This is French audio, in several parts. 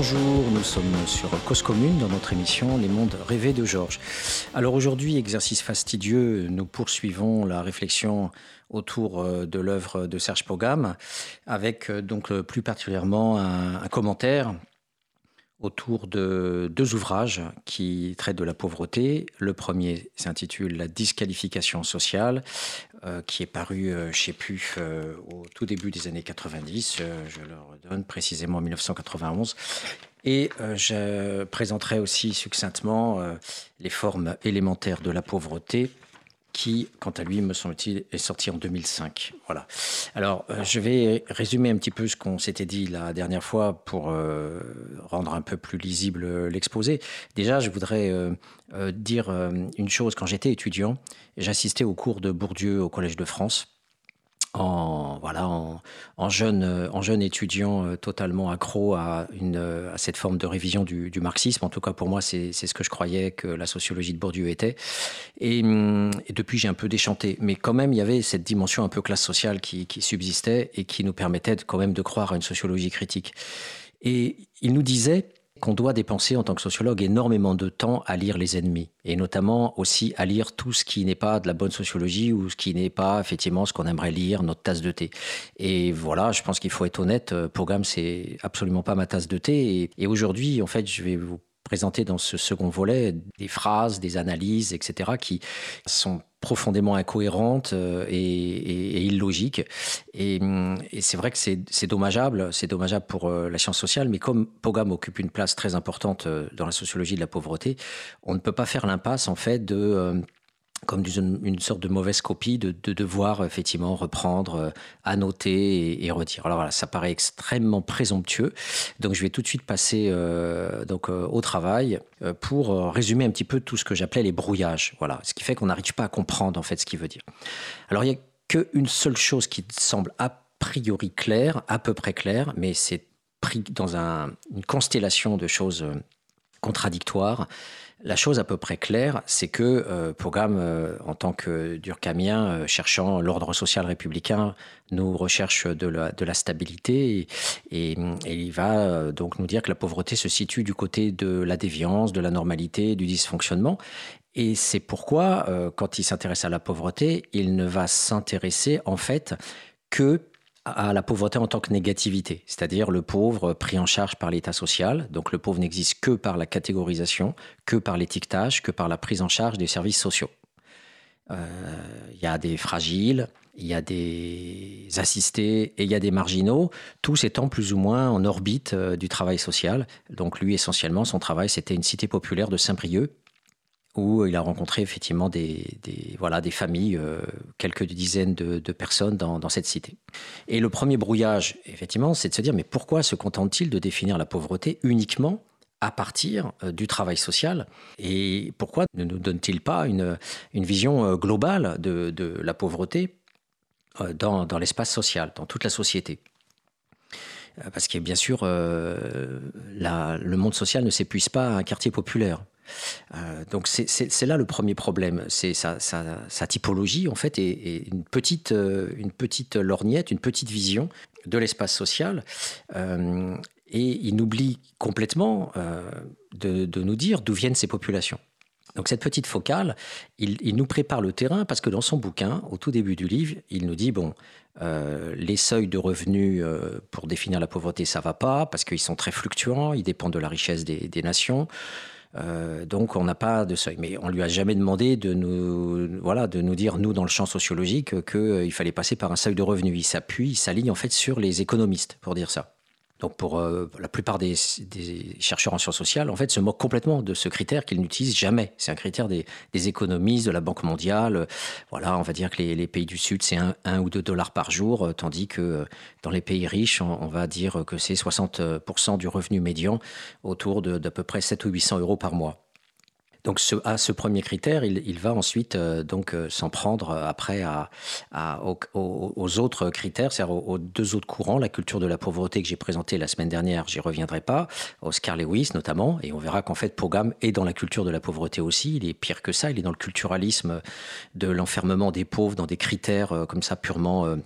Bonjour, nous sommes sur Cause Commune dans notre émission Les mondes rêvés de Georges. Alors aujourd'hui, exercice fastidieux, nous poursuivons la réflexion autour euh, de l'œuvre de Serge Pogam avec euh, donc euh, plus particulièrement un, un commentaire autour de deux ouvrages qui traitent de la pauvreté. Le premier s'intitule La disqualification sociale, euh, qui est paru euh, chez PUF euh, au tout début des années 90, je le redonne précisément en 1991. Et je présenterai aussi succinctement les formes élémentaires de la pauvreté qui, quant à lui, me semble-t-il, est sorti en 2005. Voilà. Alors, euh, je vais résumer un petit peu ce qu'on s'était dit la dernière fois pour euh, rendre un peu plus lisible l'exposé. Déjà, je voudrais euh, dire une chose. Quand j'étais étudiant, j'assistais au cours de Bourdieu au Collège de France en voilà en, jeune en jeune étudiant euh, totalement accro à une à cette forme de révision du, marxisme. En tout cas pour moi c'est ce que je croyais que la sociologie de Bourdieu était. Et, depuis j'ai un peu déchanté. Mais quand même il y avait cette dimension un peu classe sociale qui subsistait et qui nous permettait quand même de croire à une sociologie critique. Et il nous disait qu'on doit dépenser en tant que sociologue énormément de temps à lire les ennemis et notamment aussi à lire tout ce qui n'est pas de la bonne sociologie ou ce qui n'est pas effectivement ce qu'on aimerait lire, notre tasse de thé. Et voilà, je pense qu'il faut être honnête, euh, Programme, c'est absolument pas ma tasse de thé. Et, et aujourd'hui, en fait, je vais vous présenter dans ce second volet des phrases, des analyses, etc., qui sont profondément incohérentes euh, et, et, et illogiques. Et, et c'est vrai que c'est dommageable, c'est dommageable pour euh, la science sociale, mais comme Pogam occupe une place très importante euh, dans la sociologie de la pauvreté, on ne peut pas faire l'impasse en fait de comme une, sorte de mauvaise copie de, de devoir effectivement reprendre, euh, annoter et, redire. Alors voilà, ça paraît extrêmement présomptueux. Donc je vais tout de suite passer euh, donc euh, au travail pour résumer un petit peu tout ce que j'appelais les brouillages. Voilà, ce qui fait qu'on n'arrive pas à comprendre en fait ce qu'il veut dire. Alors il y a qu'une seule chose qui semble a priori claire, à peu près claire, mais c'est pris dans un, une constellation de choses contradictoires. La chose à peu près claire, c'est que euh, Pogam, euh, en tant que durkamien, euh, cherchant l'ordre social républicain, nous recherche de la, stabilité et, il va euh, donc nous dire que la pauvreté se situe du côté de la déviance, de la normalité, du dysfonctionnement. Et c'est pourquoi, quand il s'intéresse à la pauvreté, il ne va s'intéresser en fait que à la pauvreté en tant que négativité, c'est-à-dire le pauvre pris en charge par l'état social. Donc le pauvre n'existe que par la catégorisation, que par l'étiquetage, que par la prise en charge des services sociaux. Il euh, y a des fragiles, il y a des assistés et il y a des marginaux, tous étant plus ou moins en orbite euh, du travail social. Donc lui, essentiellement, son travail, c'était une cité populaire de Saint-Brieuc, où il a rencontré effectivement des, voilà, des familles, euh, quelques dizaines de, personnes dans, cette cité. Et le premier brouillage, effectivement, c'est de se dire, mais pourquoi se contente-t-il de définir la pauvreté uniquement à partir euh, du travail social? Et pourquoi ne nous donne-t-il pas une, une vision euh, globale de, de la pauvreté dans, dans l'espace social, dans toute la société? Parce que bien sûr, le monde social ne s'épuise pas à un quartier populaire. Euh, donc c'est là le premier problème, c'est sa, typologie en fait est une petite euh, une petite lorgnette, une petite vision de l'espace social. Euh, et il oublie complètement de, nous dire d'où viennent ces populations. Donc cette petite focale, il, nous prépare le terrain parce que dans son bouquin, au tout début du livre, il nous dit bon, les seuils de revenus pour définir la pauvreté, ça va pas parce qu'ils sont très fluctuants, ils dépendent de la richesse des nations. Euh, donc on n'a pas de seuil, mais on lui a jamais demandé de nous voilà de nous dire nous dans le champ sociologique qu'il euh, fallait passer par un seuil de revenus. Il s'appuie, il s'aligne en fait sur les économistes pour dire ça. Donc pour euh, la plupart des, chercheurs en sciences sociales, en fait, se moquent complètement de ce critère qu'ils n'utilisent jamais. C'est un critère des, des, économistes, de la Banque mondiale. Voilà, on va dire que les, pays du Sud, c'est un, un, ou deux dollars par jour, euh, tandis que euh, dans les pays riches, on, on va dire que c'est 60% du revenu médian, autour de d'à peu près 7 ou 800 euros par mois. Donc à ce premier critère, il, va ensuite euh, donc euh, s'en prendre après à, à, aux, autres critères, c'est-à-dire aux, deux autres courants, la culture de la pauvreté que j'ai présenté la semaine dernière, j'y reviendrai pas, Oscar Lewis notamment, et on verra qu'en fait Pogam est dans la culture de la pauvreté aussi, il est pire que ça, il est dans le culturalisme de l'enfermement des pauvres dans des critères euh, comme ça purement euh,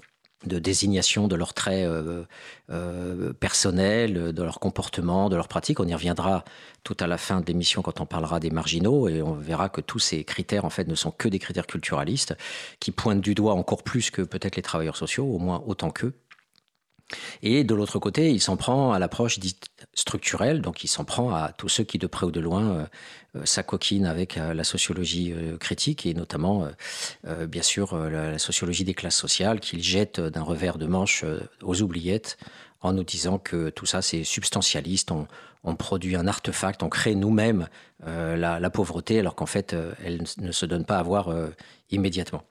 de désignation de leurs traits euh, euh, personnels, de leur comportement, de leurs pratiques. On y reviendra tout à la fin de l'émission quand on parlera des marginaux et on verra que tous ces critères en fait ne sont que des critères culturalistes qui pointent du doigt encore plus que peut-être les travailleurs sociaux, au moins autant qu'eux. Et de l'autre côté, il s'en prend à l'approche dite structurelle, donc il s'en prend à tous ceux qui, de près ou de loin, euh, euh, s'acoquinent avec euh, la sociologie critique et notamment, bien sûr, la, sociologie des classes sociales qu'il jette d'un revers de manche aux oubliettes en nous disant que tout ça c'est substantialiste, on, produit un artefact, on crée nous-mêmes la, pauvreté alors qu'en fait elle ne se donne pas à voir immédiatement.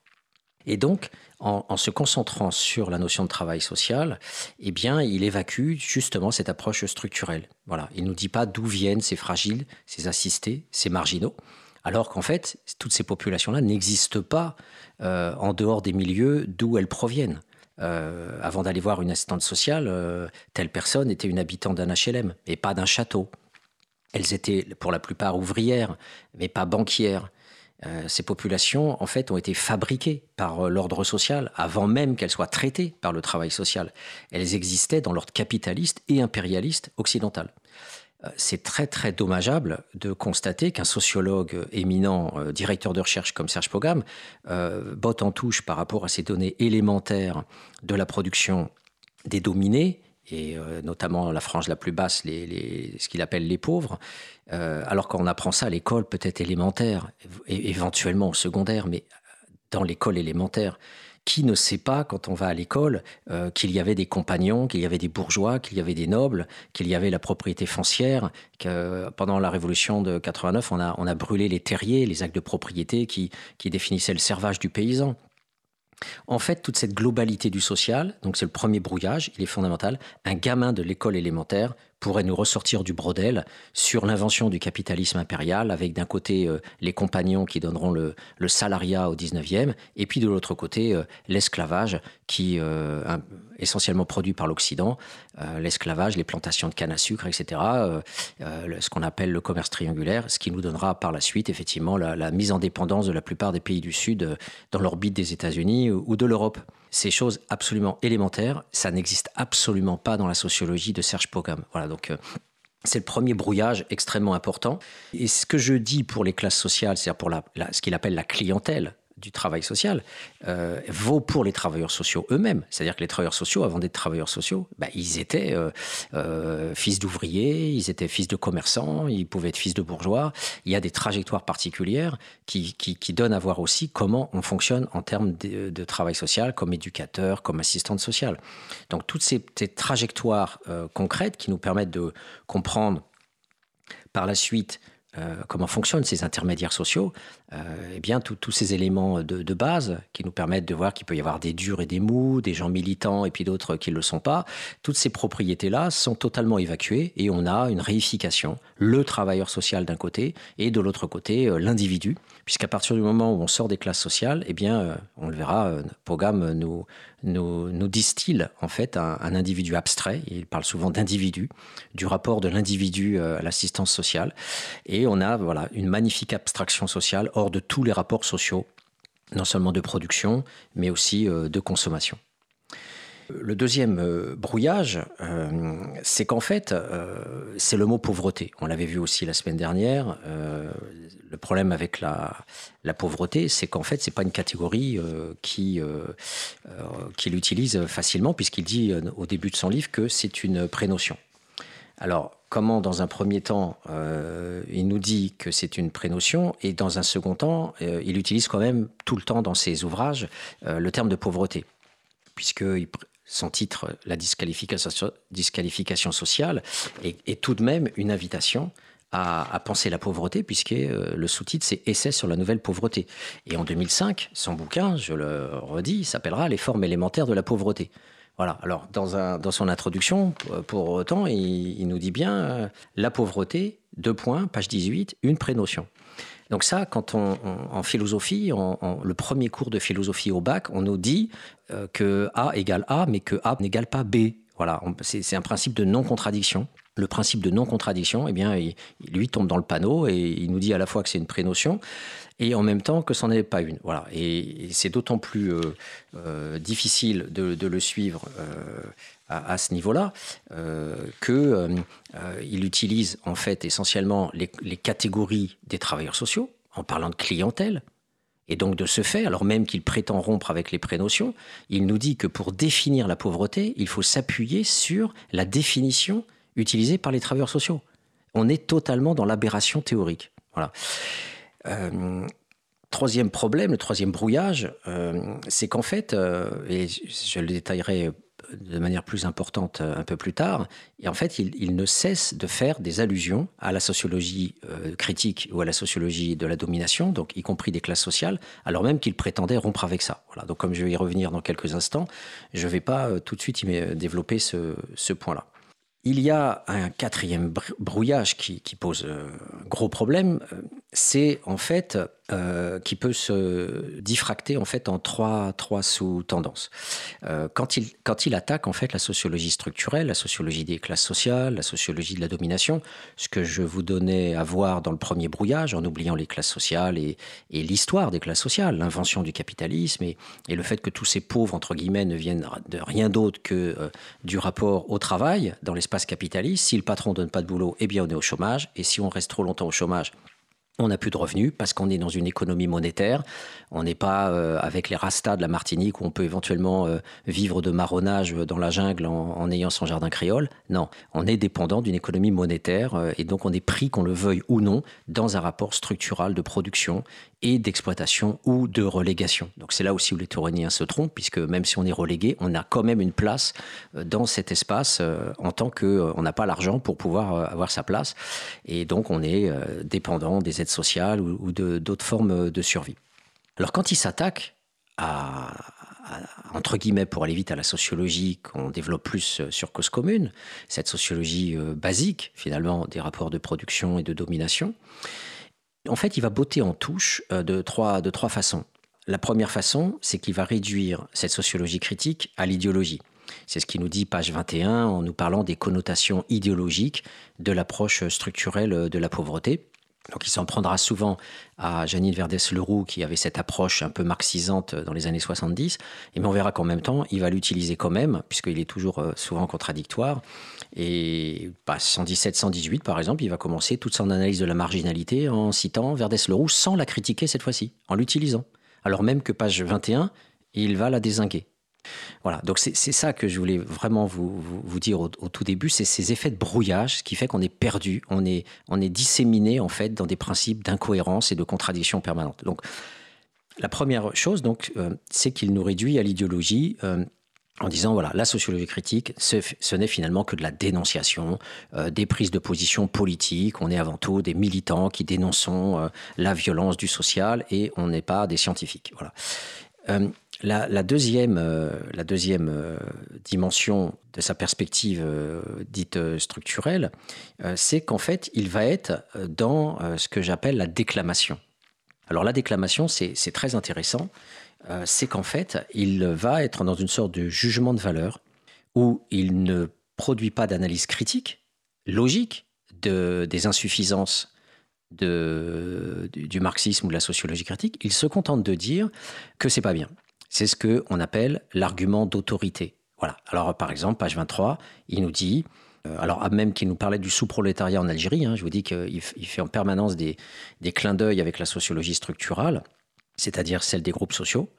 Et donc, en, se concentrant sur la notion de travail social, eh il évacue justement cette approche structurelle. Voilà, il nous dit pas d'où viennent ces fragiles, ces assistés, ces marginaux, alors qu'en fait, toutes ces populations-là n'existent pas euh, en dehors des milieux d'où elles proviennent. Euh, avant d'aller voir une assistante sociale, euh, telle personne était une habitante d'un HLM et pas d'un château. Elles étaient pour la plupart ouvrières, mais pas banquières. Euh, ces populations, en fait, ont été fabriquées par euh, l'ordre social avant même qu'elles soient traitées par le travail social. Elles existaient dans l'ordre capitaliste et impérialiste occidental. Euh, c'est très très dommageable de constater qu'un sociologue éminent, directeur de recherche comme Serge Pogam, botte en touche par rapport à ces données élémentaires de la production des dominés et notamment la frange la plus basse, ce qu'il appelle les pauvres, euh, alors qu'on apprend ça à l'école peut-être élémentaire, éventuellement au secondaire, mais dans l'école élémentaire. Qui ne sait pas, quand on va à l'école, euh, qu'il y avait des compagnons, qu'il y avait des bourgeois, qu'il y avait des nobles, qu'il y avait la propriété foncière, que pendant la Révolution de 89, on a, on a brûlé les terriers, les actes de propriété qui, qui définissaient le servage du paysan. En fait, toute cette globalité du social, donc c'est le premier brouillage, il est fondamental. Un gamin de l'école élémentaire pourrait nous ressortir du brodel sur l'invention du capitalisme impérial, avec d'un côté euh, les compagnons qui donneront le, salariat au 19e, et puis de l'autre côté euh, l'esclavage qui euh, essentiellement produit par l'Occident, l'esclavage, les plantations de canne à sucre, etc., ce qu'on appelle le commerce triangulaire, ce qui nous donnera par la suite effectivement la, mise en dépendance de la plupart des pays du Sud dans l'orbite des États-Unis ou de l'Europe. Ces choses absolument élémentaires, ça n'existe absolument pas dans la sociologie de Serge Pogam. Voilà, donc euh, c'est le premier brouillage extrêmement important. Et ce que je dis pour les classes sociales, c'est-à-dire pour ce qu'il appelle la clientèle, du travail social euh, vaut pour les travailleurs sociaux eux-mêmes. C'est-à-dire que les travailleurs sociaux, avant d'être travailleurs sociaux, bah, ils étaient euh, euh, fils d'ouvriers, ils étaient fils de commerçants, ils pouvaient être fils de bourgeois. Il y a des trajectoires particulières qui, qui, donnent à voir aussi comment on fonctionne en termes de, travail social, comme éducateur, comme assistante sociale. Donc toutes ces, ces trajectoires concrètes qui nous permettent de comprendre par la suite euh, comment fonctionnent ces intermédiaires sociaux, euh, eh bien, tous ces éléments de, base qui nous permettent de voir qu'il peut y avoir des durs et des mous, des gens militants et puis d'autres qui ne le sont pas, toutes ces propriétés-là sont totalement évacuées et on a une réification, le travailleur social d'un côté et de l'autre côté euh, l'individu, puisqu'à partir du moment où on sort des classes sociales, eh bien, on le verra, Pogam nous, distille en fait un, un individu abstrait, il parle souvent d'individu, du rapport de l'individu à l'assistance sociale, et on a voilà, une magnifique abstraction sociale hors de tous les rapports sociaux, non seulement de production, mais aussi euh, de consommation. Le deuxième euh, brouillage, euh, c'est qu'en fait, c'est le mot pauvreté. On l'avait vu aussi la semaine dernière. le problème avec la, pauvreté, c'est qu'en fait, c'est pas une catégorie qui qu'il utilise facilement, puisqu'il dit au début de son livre que c'est une prénotion. Alors, comment, dans un premier temps, euh, il nous dit que c'est une prénotion, et dans un second temps, euh, il utilise quand même tout le temps dans ses ouvrages euh, le terme de pauvreté, puisque son titre, la disqualification, sociale, est, tout de même une invitation à, penser la pauvreté, puisque le sous-titre, c'est Essai sur la nouvelle pauvreté. Et en 2005, son bouquin, je le redis, s'appellera Les formes élémentaires de la pauvreté. Voilà. Alors, dans, son introduction, pour autant, il, nous dit bien euh, la pauvreté, deux points, page 18, une prénotion. Donc ça, quand on, en philosophie, le premier cours de philosophie au bac, on nous dit euh, que A égale A, mais que A n'égale pas B. Voilà, c'est un principe de non-contradiction. Le principe de non-contradiction, eh bien, il, lui tombe dans le panneau et il nous dit à la fois que c'est une prénotion et en même temps que ce n'en est pas une. Voilà. Et, c'est d'autant plus euh, euh, difficile de, le suivre à, ce niveau-là qu'il utilise en fait essentiellement les, catégories des travailleurs sociaux en parlant de clientèle, et donc de ce fait, alors même qu'il prétend rompre avec les prénotions, il nous dit que pour définir la pauvreté, il faut s'appuyer sur la définition utilisée par les travailleurs sociaux. On est totalement dans l'aberration théorique. Voilà. Euh, troisième problème, le troisième brouillage, euh, c'est qu'en fait, euh, et je le détaillerai de manière plus importante euh, un peu plus tard. Et en fait, il, ne cesse de faire des allusions à la sociologie euh, critique ou à la sociologie de la domination, donc y compris des classes sociales, alors même qu'il prétendait rompre avec ça. Voilà. Donc, comme je vais y revenir dans quelques instants, je ne vais pas euh, tout de suite y développer ce, ce point-là. Il y a un quatrième brouillage qui, qui pose un gros problème, c'est en fait euh, qui peut se diffracter en fait en trois, trois sous-tendances. Euh, quand, il, quand il attaque en fait la sociologie structurelle, la sociologie des classes sociales, la sociologie de la domination, ce que je vous donnais à voir dans le premier brouillage, en oubliant les classes sociales et, l'histoire des classes sociales, l'invention du capitalisme et, et, le fait que tous ces pauvres, entre guillemets, ne viennent de rien d'autre que euh, du rapport au travail dans l'espace capitaliste. Si le patron donne pas de boulot, eh bien on est au chômage. Et si on reste trop longtemps au chômage, on n'a plus de revenus parce qu'on est dans une économie monétaire. On n'est pas euh, avec les rastas de la Martinique où on peut éventuellement euh, vivre de marronnage dans la jungle en, ayant son jardin créole. Non, on est dépendant d'une économie monétaire euh, et donc on est pris, qu'on le veuille ou non, dans un rapport structural de production et d'exploitation ou de relégation. Donc c'est là aussi où les Touroniens se trompent, puisque même si on est relégué, on a quand même une place dans cet espace en tant qu'on n'a pas l'argent pour pouvoir avoir sa place. Et donc on est dépendant des aides sociales ou, d'autres formes de survie. Alors quand il s'attaque à, entre guillemets, pour aller vite à la sociologie qu'on développe plus euh, sur cause commune, cette sociologie euh, basique finalement des rapports de production et de domination, en fait il va botter en touche euh, de trois, de trois façons. La première façon, c'est qu'il va réduire cette sociologie critique à l'idéologie. C'est ce qui nous dit page 21 en nous parlant des connotations idéologiques de l'approche structurelle de la pauvreté. Donc il s'en prendra souvent à Janine Verdès-Leroux qui avait cette approche un peu marxisante dans les années 70, et mais on verra qu'en même temps, il va l'utiliser quand même, puisqu'il est toujours euh, souvent contradictoire. Et 117-118, bah, par exemple, il va commencer toute son analyse de la marginalité en citant Verdès-Leroux sans la critiquer cette fois-ci, en l'utilisant. Alors même que page 21, il va la désinguer. Voilà, donc c'est ça que je voulais vraiment vous, vous, dire au, tout début, c'est ces effets de brouillage, ce qui fait qu'on est perdu, on est, on est disséminé en fait dans des principes d'incohérence et de contradiction permanente. Donc la première chose, donc, euh, c'est qu'il nous réduit à l'idéologie. Euh, en disant, voilà, la sociologie critique, ce, n'est finalement que de la dénonciation, euh, des prises de position politiques. On est avant tout des militants qui dénonçons la violence du social et on n'est pas des scientifiques. Voilà. La, deuxième, la deuxième euh, euh, dimension de sa perspective euh, dite structurelle, c'est qu'en fait, il va être dans ce que j'appelle la déclamation. Alors la déclamation, c'est très intéressant. C'est qu'en fait, il va être dans une sorte de jugement de valeur où il ne produit pas d'analyse critique, logique, de, des insuffisances du, marxisme ou de la sociologie critique. Il se contente de dire que c'est pas bien. C'est ce qu'on appelle l'argument d'autorité. Voilà. Alors, par exemple, page 23, il nous dit, euh, alors même qu'il nous parlait du sous-prolétariat en Algérie, hein, je vous dis qu'il fait en permanence des, des clins d'œil avec la sociologie structurale, c'est-à-dire celle des groupes sociaux.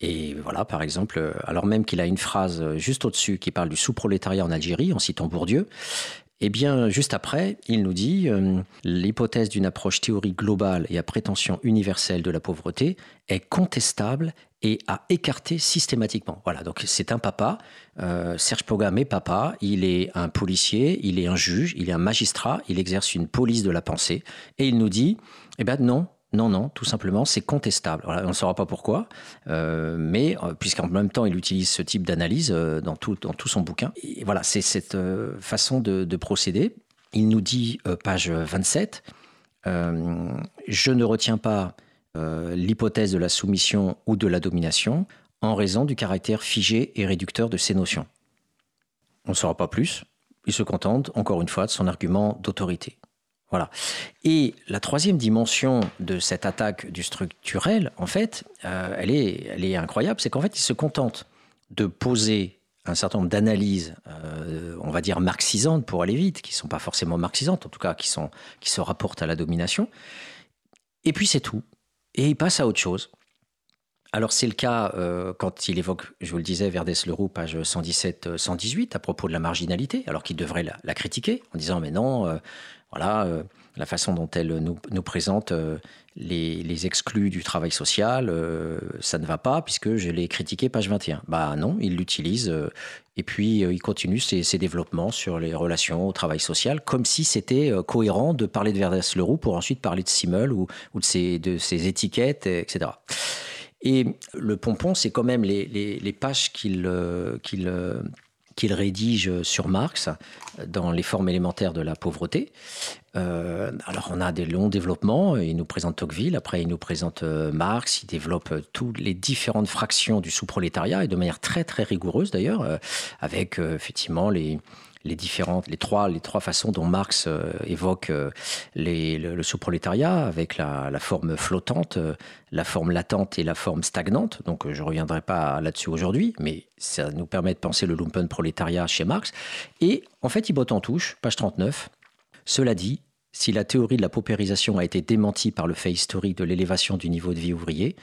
Et voilà, par exemple, alors même qu'il a une phrase juste au-dessus qui parle du sous-prolétariat en Algérie, en citant Bourdieu, eh bien, juste après, il nous dit euh, l'hypothèse d'une approche théorique globale et à prétention universelle de la pauvreté est contestable et à écarter systématiquement. Voilà, donc c'est un papa. Euh, Serge Pogam est papa. Il est un policier, il est un juge, il est un magistrat. Il exerce une police de la pensée et il nous dit eh ben non, non, non, tout simplement, c'est contestable. on ne saura pas pourquoi, euh, mais euh, puisqu'en même temps, il utilise ce type d'analyse euh, dans, tout, dans tout son bouquin. Voilà, c'est cette façon de, procéder. Il nous dit, page 27, je ne retiens pas l'hypothèse de la soumission ou de la domination en raison du caractère figé et réducteur de ces notions. on ne saura pas plus. Il se contente, encore une fois, de son argument d'autorité. Voilà. Et la troisième dimension de cette attaque du structurel, en fait, euh, elle, est, incroyable, c'est qu'en fait, il se contente de poser un certain nombre d'analyses, euh, on va dire marxisantes pour aller vite, qui ne sont pas forcément marxisantes, en tout cas qui, se rapportent à la domination. Et puis c'est tout. Et il passe à autre chose. Alors c'est le cas euh, quand il évoque, je vous le disais, Verdès Leroux, page 117-118, à propos de la marginalité, alors qu'il devrait la, critiquer en disant mais non, voilà, euh, la façon dont elle nous, présente les, exclus du travail social, ça ne va pas puisque je l'ai critiqué page 21. Bah non, il l'utilise et puis il continue ses, développements sur les relations au travail social comme si c'était cohérent de parler de Verdès Leroux pour ensuite parler de Simmel ou, de, ses, de ses étiquettes, etc. Et le pompon, c'est quand même les, pages qu'il euh, euh, qu'il rédige sur Marx dans les formes élémentaires de la pauvreté. Euh, alors on a des longs développements, il nous présente Tocqueville, après il nous présente Marx, il développe toutes les différentes fractions du sous-prolétariat et de manière très très rigoureuse d'ailleurs, avec effectivement les, les différentes, les trois, les trois façons dont Marx euh, évoque euh, le, sous-prolétariat, avec la, forme flottante, euh, la forme latente et la forme stagnante. Donc je ne reviendrai pas là-dessus aujourd'hui, mais ça nous permet de penser le lumpenprolétariat chez Marx. Et en fait, il botte en touche, page 39. Cela dit, si la théorie de la paupérisation a été démentie par le fait historique de l'élévation du niveau de vie ouvrier,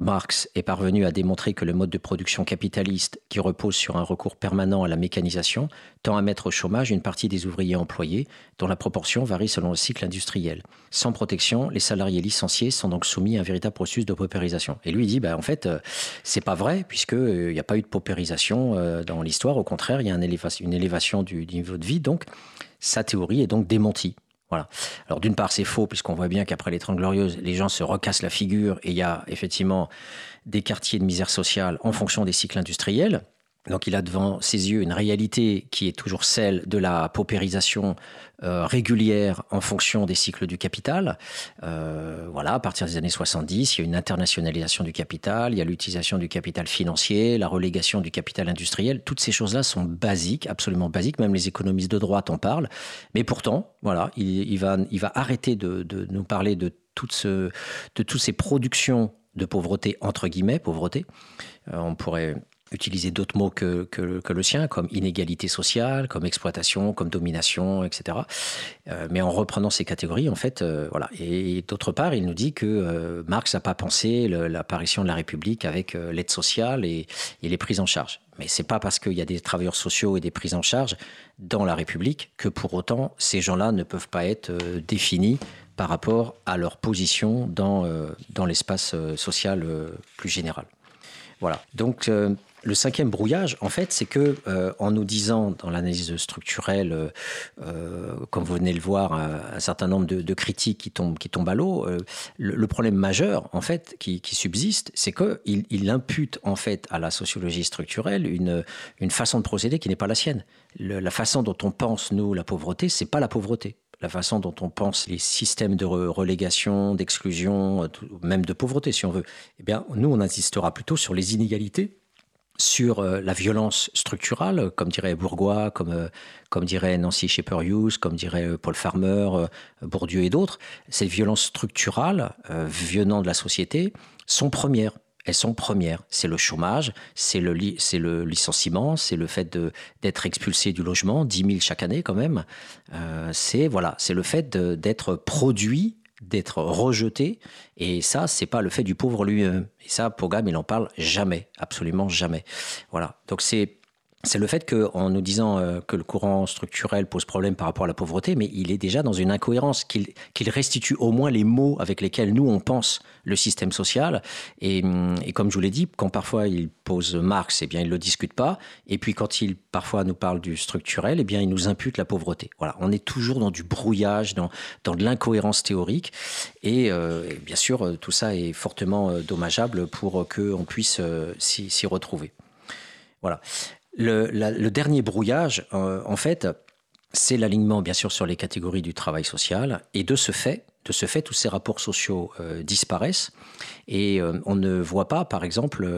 Marx est parvenu à démontrer que le mode de production capitaliste, qui repose sur un recours permanent à la mécanisation, tend à mettre au chômage une partie des ouvriers employés, dont la proportion varie selon le cycle industriel. Sans protection, les salariés licenciés sont donc soumis à un véritable processus de paupérisation. Et lui dit, bah, en fait, euh, c'est pas vrai, puisqu'il euh, n'y a pas eu de paupérisation euh, dans l'histoire. Au contraire, il y a une élévation du niveau de vie. Donc, sa théorie est donc démentie. Voilà. Alors d'une part, c'est faux, puisqu'on voit bien qu'après les Trente Glorieuses, les gens se recassent la figure et il y a effectivement des quartiers de misère sociale en fonction des cycles industriels. Donc il a devant ses yeux une réalité qui est toujours celle de la paupérisation euh, régulière en fonction des cycles du capital. Euh, voilà, à partir des années 70, il y a une internationalisation du capital, il y a l'utilisation du capital financier, la relégation du capital industriel. Toutes ces choses-là sont basiques, absolument basiques. Même les économistes de droite en parlent. Mais pourtant, voilà, il, va, il va arrêter de, nous parler de toutes, ces productions de pauvreté, entre guillemets, pauvreté. Euh, on pourrait utiliser d'autres mots que, que, le sien, comme inégalité sociale, comme exploitation, comme domination, etc. Euh, mais en reprenant ces catégories, en fait, euh, voilà. Et d'autre part, il nous dit que euh, Marx n'a pas pensé l'apparition de la République avec l'aide sociale et, et, les prises en charge. Mais c'est pas parce qu'il y a des travailleurs sociaux et des prises en charge dans la République que pour autant ces gens-là ne peuvent pas être définis par rapport à leur position dans, dans l'espace social plus général. Voilà. Donc, le cinquième brouillage, en fait, c'est que euh, en nous disant dans l'analyse structurelle, euh, euh, comme vous venez de le voir, un, certain nombre de, critiques qui tombent, qui tombent à l'eau, le, problème majeur, en fait, qui, subsiste, c'est qu'il il impute en fait à la sociologie structurelle une, une façon de procéder qui n'est pas la sienne. la façon dont on pense nous la pauvreté, c'est pas la pauvreté la façon dont on pense les systèmes de relégation, d'exclusion, même de pauvreté si on veut, eh bien, nous, on insistera plutôt sur les inégalités sur euh, la violence structurale, comme dirait Bourgois, comme, euh, comme dirait Nancy Shepherd Hughes, comme dirait euh, Paul Farmer, Bourdieu et d'autres, ces violences structurales venant de la société sont premières. Elles sont premières. C'est le chômage, c'est le, le licenciement, c'est le fait d'être expulsé du logement, 10 000 chaque année quand même. c'est voilà, c'est le fait d'être produit d'être rejeté. Et ça, c'est pas le fait du pauvre lui-même. Et ça, Pogam, il en parle jamais, absolument jamais. Voilà. Donc c'est c'est le fait qu'en nous disant euh, que le courant structurel pose problème par rapport à la pauvreté, mais il est déjà dans une incohérence, qu'il restitue au moins les mots avec lesquels nous, on pense le système social. Et, comme je vous l'ai dit, quand parfois il pose Marx, eh bien, il ne le discute pas. Et puis quand il parfois nous parle du structurel, eh bien, il nous impute la pauvreté. Voilà, on est toujours dans du brouillage, dans, de l'incohérence théorique. Et, euh, bien sûr, tout ça est fortement euh, dommageable pour qu'on puisse s'y retrouver. Voilà. Le, dernier brouillage, euh, en fait, c'est l'alignement, bien sûr, sur les catégories du travail social. Et de ce fait, de ce fait, tous ces rapports sociaux euh, disparaissent. Et euh, on ne voit pas, par exemple,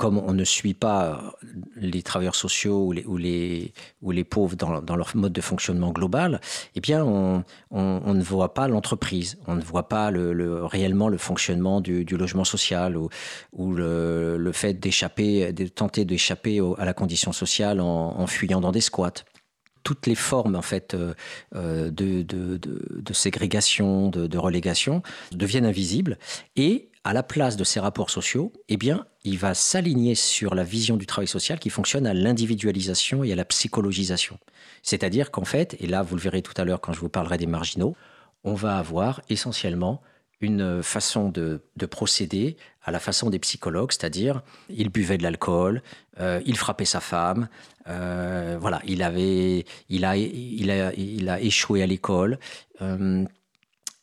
comme on ne suit pas les travailleurs sociaux ou les, ou les, ou les pauvres dans, leur mode de fonctionnement global, eh bien, on, on, ne voit pas l'entreprise, on ne voit pas le, le, réellement le fonctionnement du, logement social ou, ou le, le fait d'échapper, de tenter d'échapper à la condition sociale en, fuyant dans des squats. Toutes les formes en fait euh, euh, de, de, de, ségrégation, de, de relégation deviennent invisibles et à la place de ces rapports sociaux, eh bien, il va s'aligner sur la vision du travail social qui fonctionne à l'individualisation et à la psychologisation. C'est-à-dire qu'en fait, et là vous le verrez tout à l'heure quand je vous parlerai des marginaux, on va avoir essentiellement une façon de, de, procéder à la façon des psychologues, c'est-à-dire il buvait de l'alcool, euh, il frappait sa femme, euh, voilà, il avait, il a, il a, il a échoué à l'école. Euh,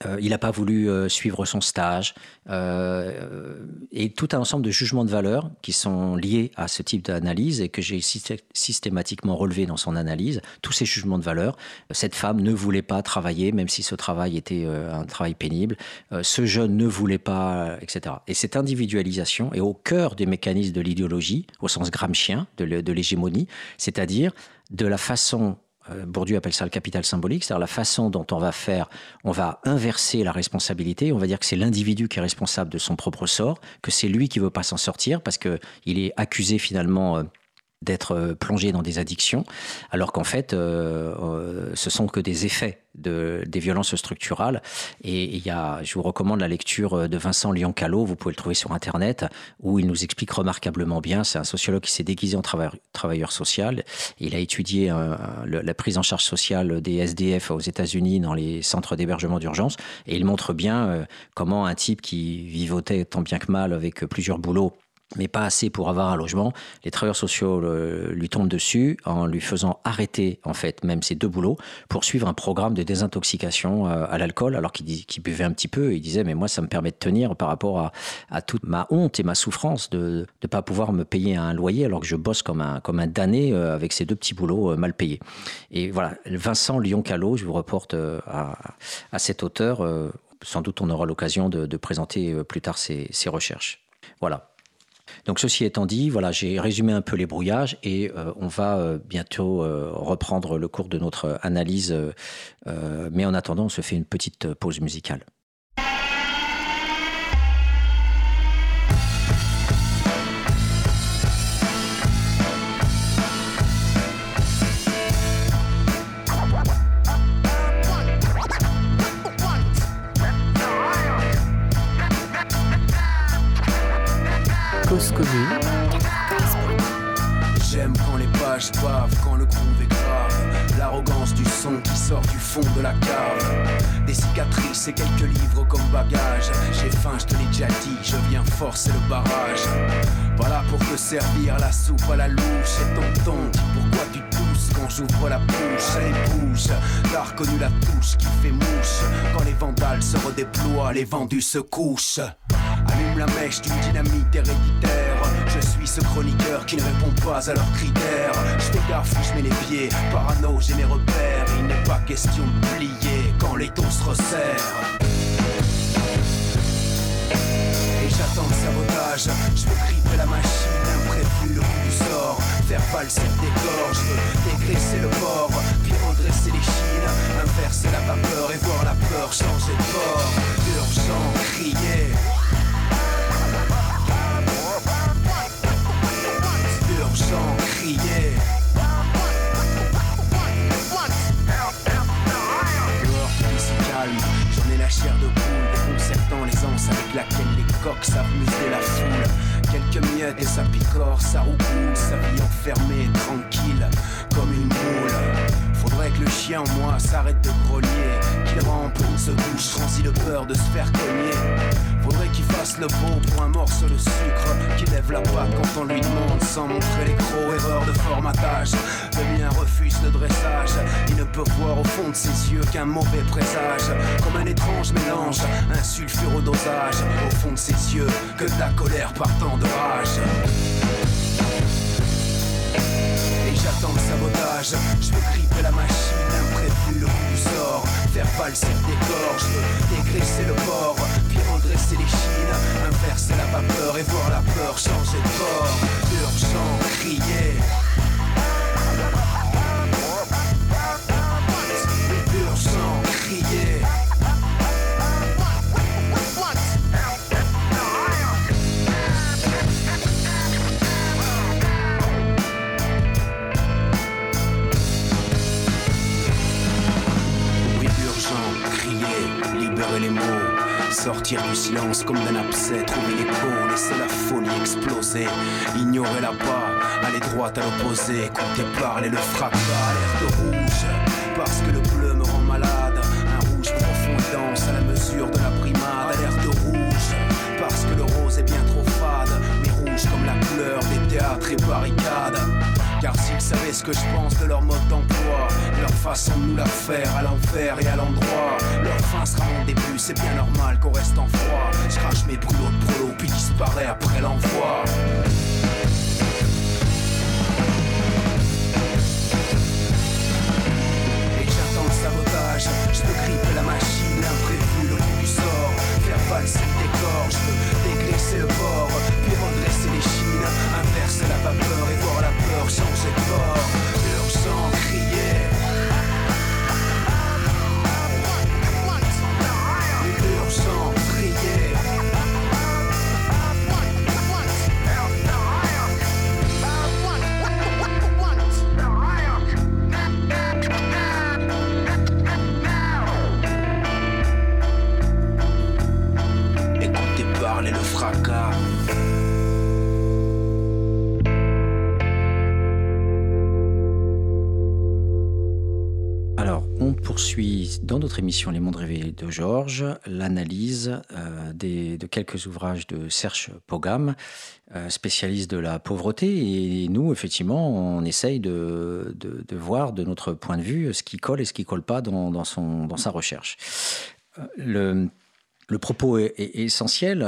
euh, il n'a pas voulu euh, suivre son stage, euh, et tout un ensemble de jugements de valeur qui sont liés à ce type d'analyse et que j'ai systématiquement relevé dans son analyse. Tous ces jugements de valeur. Cette femme ne voulait pas travailler, même si ce travail était un travail pénible. ce jeune ne voulait pas, etc. Et cette individualisation est au cœur des mécanismes de l'idéologie, au sens gramscien de l'hégémonie, c'est-à-dire de la façon euh, Bourdieu appelle ça le capital symbolique, c'est-à-dire la façon dont on va faire, on va inverser la responsabilité, on va dire que c'est l'individu qui est responsable de son propre sort, que c'est lui qui veut pas s'en sortir parce que il est accusé finalement euh, d'être euh, plongé dans des addictions, alors qu'en fait, euh, euh, ce sont que des effets de, des violences structurales. Et il y a, je vous recommande la lecture de Vincent Lyon-Callot, vous pouvez le trouver sur Internet, où il nous explique remarquablement bien, c'est un sociologue qui s'est déguisé en travailleur, social, il a étudié euh, la prise en charge sociale des SDF aux États-Unis dans les centres d'hébergement d'urgence, et il montre bien euh, comment un type qui vivotait tant bien que mal avec plusieurs boulots, mais pas assez pour avoir un logement. Les travailleurs sociaux lui tombent dessus en lui faisant arrêter en fait même ses deux boulots pour suivre un programme de désintoxication euh, à l'alcool alors qu'il qu buvait un petit peu. Il disait mais moi ça me permet de tenir par rapport à, toute ma honte et ma souffrance de ne pas pouvoir me payer un loyer alors que je bosse comme un, comme un damné euh, avec ces deux petits boulots euh, mal payés. Et voilà, Vincent Lyon-Callot, je vous reporte à, à cet auteur. Sans doute on aura l'occasion de, présenter plus tard ses recherches. Voilà. Donc ceci étant dit, voilà, j'ai résumé un peu les brouillages et euh, on va euh, bientôt euh, reprendre le cours de notre analyse. Mais en attendant, on se fait une petite pause musicale. De la cave. Des cicatrices et quelques livres comme bagage. J'ai faim, je te l'ai déjà dit, je viens forcer le barrage. Voilà pour te servir la soupe à la louche et ton ton. Pourquoi tu tousses quand j'ouvre la bouche et bouge T'as reconnu la touche qui fait mouche. Quand les vandales se redéploient, les vendus se couchent. Allume la mèche d'une dynamite héréditaire. Je suis ce chroniqueur qui ne répond pas à leurs critères. Je gaffe où je mets les pieds, parano, j'ai mes repères. Il n'est pas question de plier quand les tons se resserrent. Et j'attends le sabotage, je veux gripper la machine, imprévu le coup du sort. Faire valser je veux dégraisser le port, puis redresser les chines, inverser la vapeur et voir la peur changer de bord. Urgent, crier. Ça picore, ça roucoule, sa vie enfermée, tranquille, comme une moule. Faudrait que le chien en moi s'arrête de grogner, qu'il rampe, se bouge, transi de peur de se faire cogner. Faudrait qu'il fasse le beau pour un morceau de sucre, qu'il lève la patte quand on lui demande sans montrer les crocs, erreur de formatage. Le mien refuse le dressage, il ne peut voir au fond de ses yeux qu'un mauvais présage, comme un étrange mélange, un sulfure dosage, au fond de ses yeux, que de la colère partant de rage. Et j'attends le sabotage, je veux gripper la machine, imprévu le coup du sort, faire valser le décor, je veux dégraisser le port, puis redresser les chines, inverser la vapeur et voir la peur changer de bord. Urgent, crier. Sortir du silence comme d'un abcès, trouver l'écho, laisser la folie exploser, ignorer la bas, aller droit à l'opposé, écouter parler le fracas, l'air de rouge, parce que le bleu me rend malade, un rouge profond et dense à la mesure de la primade, alerte rouge, parce que le rose est bien trop fade, mais rouge comme la couleur des théâtres et barricades. Car s'ils savaient ce que je pense de leur mode d'emploi, de leur façon de nous la faire à l'envers et à l'endroit, leur fin sera mon début, c'est bien normal qu'on reste en froid. Je crache mes brûlots de prolo puis disparaît après l'envoi. Et j'attends le sabotage, je peux gripper la machine, imprévu, le coup du sort, faire valser le décor, je peux dégraisser le bord, puis redresser les chines, inverser la vapeur et voir la peur changer de bord, urgent, crier. Urgent, crier. Écoutez parler le fracas. Poursuit dans notre émission Les Mondes Rêvés de Georges l'analyse euh, de quelques ouvrages de Serge Pogam, euh, spécialiste de la pauvreté. Et nous, effectivement, on essaye de, voir de notre point de vue ce qui colle et ce qui colle pas dans, sa recherche. Euh, Le, propos est, essentiel,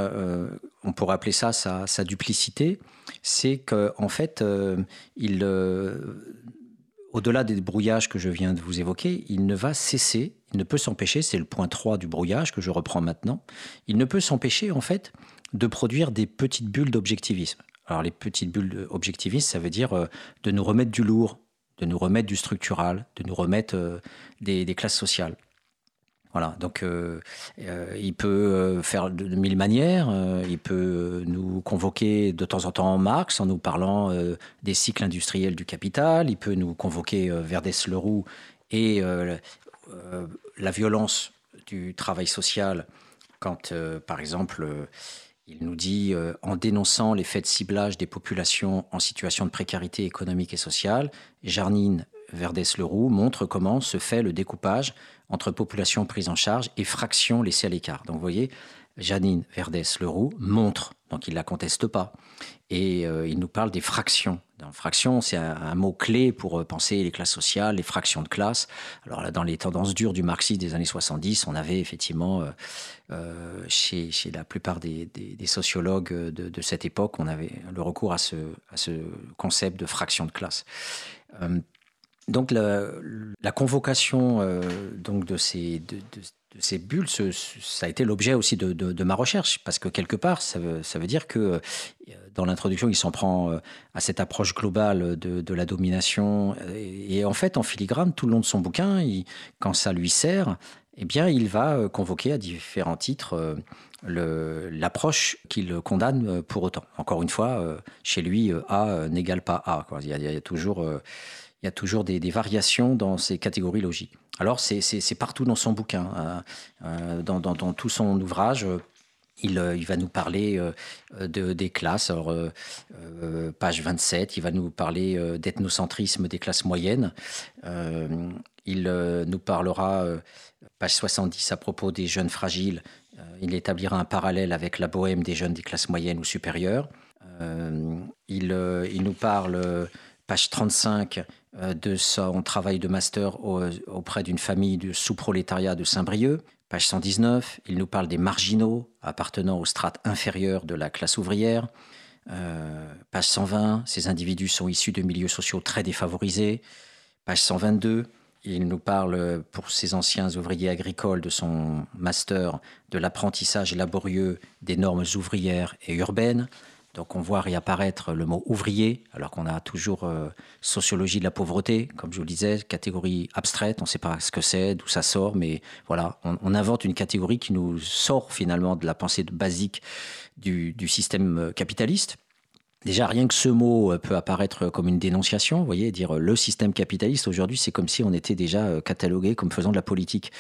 on pourrait appeler ça sa, duplicité, c'est qu'en en fait, il, au-delà des brouillages que je viens de vous évoquer, il ne va cesser, il ne peut s'empêcher, c'est le point 3 du brouillage que je reprends maintenant, il ne peut s'empêcher en fait de produire des petites bulles d'objectivisme. Alors les petites bulles d'objectivisme, ça veut dire euh, de nous remettre du lourd, de nous remettre du structural, de nous remettre euh, des, des classes sociales. Voilà, donc euh, euh, il peut euh, faire de, mille manières. il peut nous convoquer de temps en temps Marx en nous parlant des cycles industriels du capital. Il peut nous convoquer euh, Verdès-Leroux et euh, euh, la violence du travail social quand, par exemple, il nous dit, en dénonçant les faits de ciblage des populations en situation de précarité économique et sociale, Jarnine Verdès-Leroux montre comment se fait le découpage entre population prise en charge et fractions laissées à l'écart. Donc vous voyez, Janine Verdès-Leroux montre, donc il ne la conteste pas, et euh, il nous parle des fractions. Dans fraction, c'est un, un mot clé pour euh, penser les classes sociales, les fractions de classe. Alors là, dans les tendances dures du marxisme des années 70, on avait effectivement, euh, chez, la plupart des, sociologues de, de, cette époque, on avait le recours à ce, à ce concept de fraction de classe. Euh, donc la, convocation euh, donc de ces, bulles, ça a été l'objet aussi de, ma recherche, parce que quelque part, ça veut, dire que dans l'introduction, il s'en prend à cette approche globale de, la domination. Et, en fait, en filigrane, tout le long de son bouquin, quand ça lui sert, eh bien, il va convoquer à différents titres l'approche qu'il condamne pour autant. Encore une fois, chez lui, A n'égale pas A. A, il y a toujours il y a toujours des, variations dans ces catégories logiques. Alors, c'est partout dans son bouquin, euh, dans, tout son ouvrage. Il, il, va nous parler euh, de, des classes. Alors, euh, page 27, il va nous parler euh, d'ethnocentrisme des classes moyennes. Euh, il nous parlera, page 70, à propos des jeunes fragiles. euh, il établira un parallèle avec la bohème des jeunes des classes moyennes ou supérieures. Euh, il, nous parle, page 35, de son travail de master auprès d'une famille de sous-prolétariat de Saint-Brieuc. Page 119, il nous parle des marginaux appartenant aux strates inférieures de la classe ouvrière. Euh, page 120, ces individus sont issus de milieux sociaux très défavorisés. Page 122, il nous parle pour ces anciens ouvriers agricoles de son master de l'apprentissage laborieux des normes ouvrières et urbaines. Donc on voit réapparaître le mot ouvrier, alors qu'on a toujours euh, sociologie de la pauvreté, comme je vous le disais, catégorie abstraite, on ne sait pas ce que c'est, d'où ça sort, mais voilà, on, invente une catégorie qui nous sort finalement de la pensée basique du système euh, capitaliste. Déjà, rien que ce mot euh, peut apparaître comme une dénonciation, vous voyez, dire euh, le système capitaliste aujourd'hui, c'est comme si on était déjà euh, catalogué comme faisant de la politique.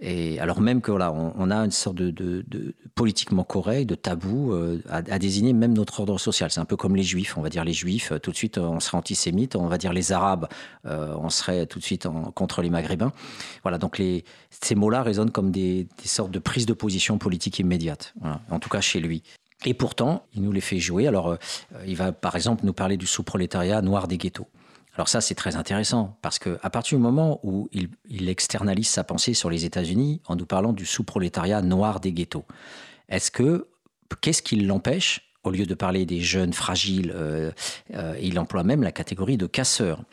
Et alors même que voilà, on, a une sorte de, politiquement correct, de tabou à, désigner même notre ordre social. C'est un peu comme les juifs, on va dire les juifs, tout de suite on serait antisémite, on va dire les arabes, on serait tout de suite contre les maghrébins. Voilà, donc les, ces mots-là résonnent comme des, sortes de prises de position politique immédiate, en tout cas chez lui. Et pourtant, il nous les fait jouer. Alors, euh, il va par exemple nous parler du sous-prolétariat noir des ghettos. Alors ça, c'est très intéressant, parce qu'à partir du moment où il, externalise sa pensée sur les États-Unis en nous parlant du sous-prolétariat noir des ghettos, est-ce que, qu'est-ce qui l'empêche, au lieu de parler des jeunes fragiles, euh, euh, il emploie même la catégorie de casseurs.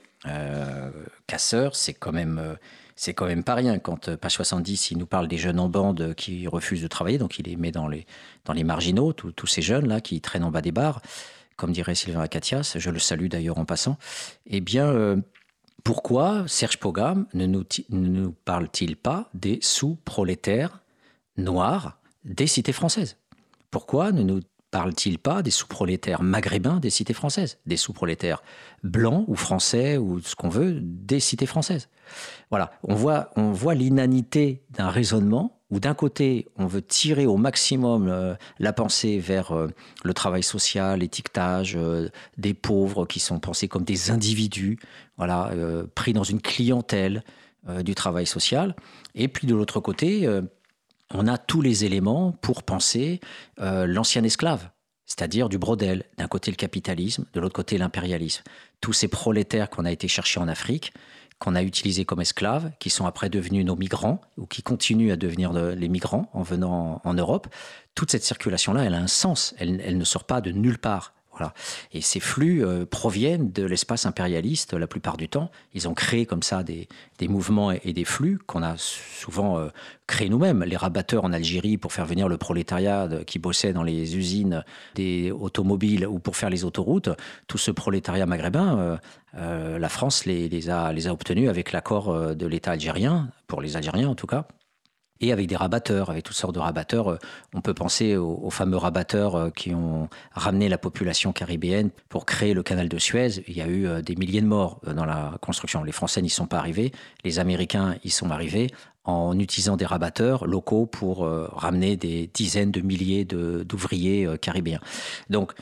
casseurs, c'est quand même c'est quand même pas rien. Quand euh, page 70, il nous parle des jeunes en bande qui refusent de travailler, donc il les met dans les, dans les marginaux, tous ces jeunes-là qui traînent en bas des bars, comme dirait Sylvain Acatias, je le salue d'ailleurs en passant. Eh bien, euh, pourquoi Serge Pogam ne nous, ne nous parle-t-il pas des sous-prolétaires noirs des cités françaises? Pourquoi ne nous parle-t-il pas des sous-prolétaires maghrébins des cités françaises, des sous-prolétaires blancs ou français ou ce qu'on veut des cités françaises. Voilà, on voit, on voit l'inanité d'un raisonnement où d'un côté on veut tirer au maximum euh, la pensée vers euh, le travail social, l'étiquetage euh, des pauvres qui sont pensés comme des individus, voilà, pris dans une clientèle du travail social, et puis de l'autre côté on a tous les éléments pour penser euh, l'ancien esclave, c'est-à-dire du brodel. D'un côté le capitalisme, de l'autre côté l'impérialisme. Tous ces prolétaires qu'on a été chercher en Afrique, qu'on a utilisés comme esclaves, qui sont après devenus nos migrants, ou qui continuent à devenir les migrants en venant en Europe, toute cette circulation-là, elle a un sens, elle ne sort pas de nulle part. Et ces flux euh, proviennent de l'espace impérialiste la plupart du temps. Ils ont créé comme ça des, mouvements et, des flux qu'on a souvent euh, créés nous-mêmes. Les rabatteurs en Algérie pour faire venir le prolétariat qui bossait dans les usines des automobiles ou pour faire les autoroutes, tout ce prolétariat maghrébin, euh, la France les, les, a, les a obtenus avec l'accord de l'État algérien, pour les Algériens en tout cas et avec des rabatteurs, avec toutes sortes de rabatteurs. Euh, on peut penser aux, fameux rabatteurs euh, qui ont ramené la population caribéenne pour créer le canal de Suez. Il y a eu euh, des milliers de morts dans la construction. Les Français n'y sont pas arrivés, les Américains y sont arrivés en utilisant des rabatteurs locaux pour ramener des dizaines de milliers d'ouvriers caribéens. Donc,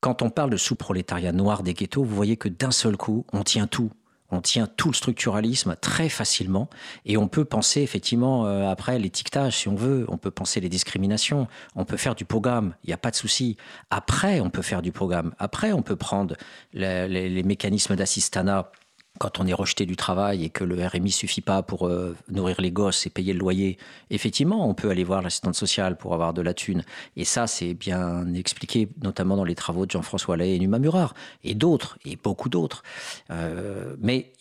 quand on parle de sous-prolétariat noir des ghettos, vous voyez que d'un seul coup, on tient tout on tient tout le structuralisme très facilement et on peut penser effectivement euh, après l'étiquetage si on veut, on peut penser les discriminations, on peut faire du programme, il n'y a pas de souci. Après, on peut faire du programme. Après, on peut prendre les mécanismes d'assistanat quand on est rejeté du travail et que le RMI suffit pas pour euh, nourrir les gosses et payer le loyer, effectivement, on peut aller voir l'assistante sociale pour avoir de la thune. Et ça, c'est bien expliqué, notamment dans les travaux de Jean-François Lay et Numa Murard, et d'autres, et beaucoup d'autres. Euh, mais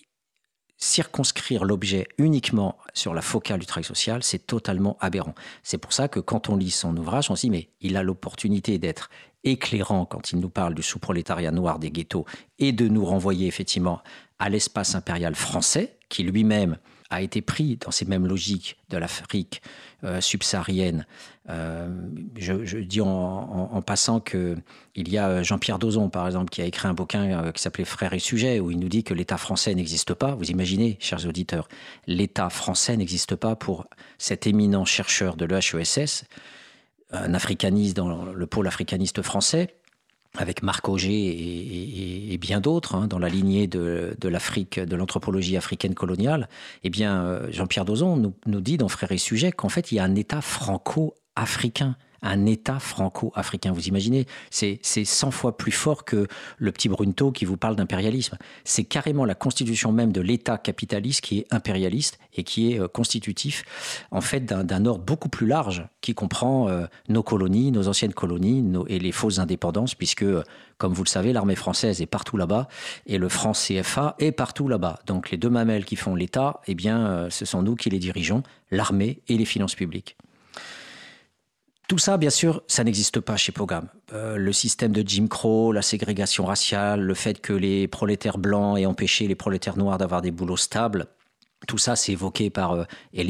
circonscrire l'objet uniquement sur la focale du travail social, c'est totalement aberrant. C'est pour ça que quand on lit son ouvrage, on se dit, mais il a l'opportunité d'être éclairant quand il nous parle du sous-prolétariat noir des ghettos et de nous renvoyer effectivement à l'espace impérial français, qui lui-même a été pris dans ces mêmes logiques de l'Afrique euh, subsaharienne. Euh, je, dis en, passant que il y a Jean-Pierre Dozon, par exemple, qui a écrit un bouquin euh, qui s'appelait Frères et sujets, où il nous dit que l'État français n'existe pas. Vous imaginez, chers auditeurs, l'État français n'existe pas pour cet éminent chercheur de l'EHESS, un africaniste dans le pôle africaniste français, avec Marc Auger et, bien d'autres, hein, dans la lignée de, l'Afrique, de l'anthropologie africaine coloniale, eh bien, euh, Jean-Pierre Dozon nous, dit dans Frères et Sujets qu'en fait, il y a un État franco-africain un État franco-africain. Vous imaginez, c'est 100 fois plus fort que le petit Brunto qui vous parle d'impérialisme. C'est carrément la constitution même de l'État capitaliste qui est impérialiste et qui est euh, constitutif, en fait, d'un ordre beaucoup plus large qui comprend euh, nos colonies, nos anciennes colonies et les fausses indépendances, puisque, euh, comme vous le savez, l'armée française est partout là-bas et le franc CFA est partout là-bas. Donc les deux mamelles qui font l'État, eh bien, ce sont nous qui les dirigeons, l'armée et les finances publiques. Tout ça, bien sûr, ça n'existe pas chez Pogam. Euh, le système de Jim Crow, la ségrégation raciale, le fait que les prolétaires blancs aient empêché les prolétaires noirs d'avoir des boulots stables, tout ça, c'est évoqué par euh,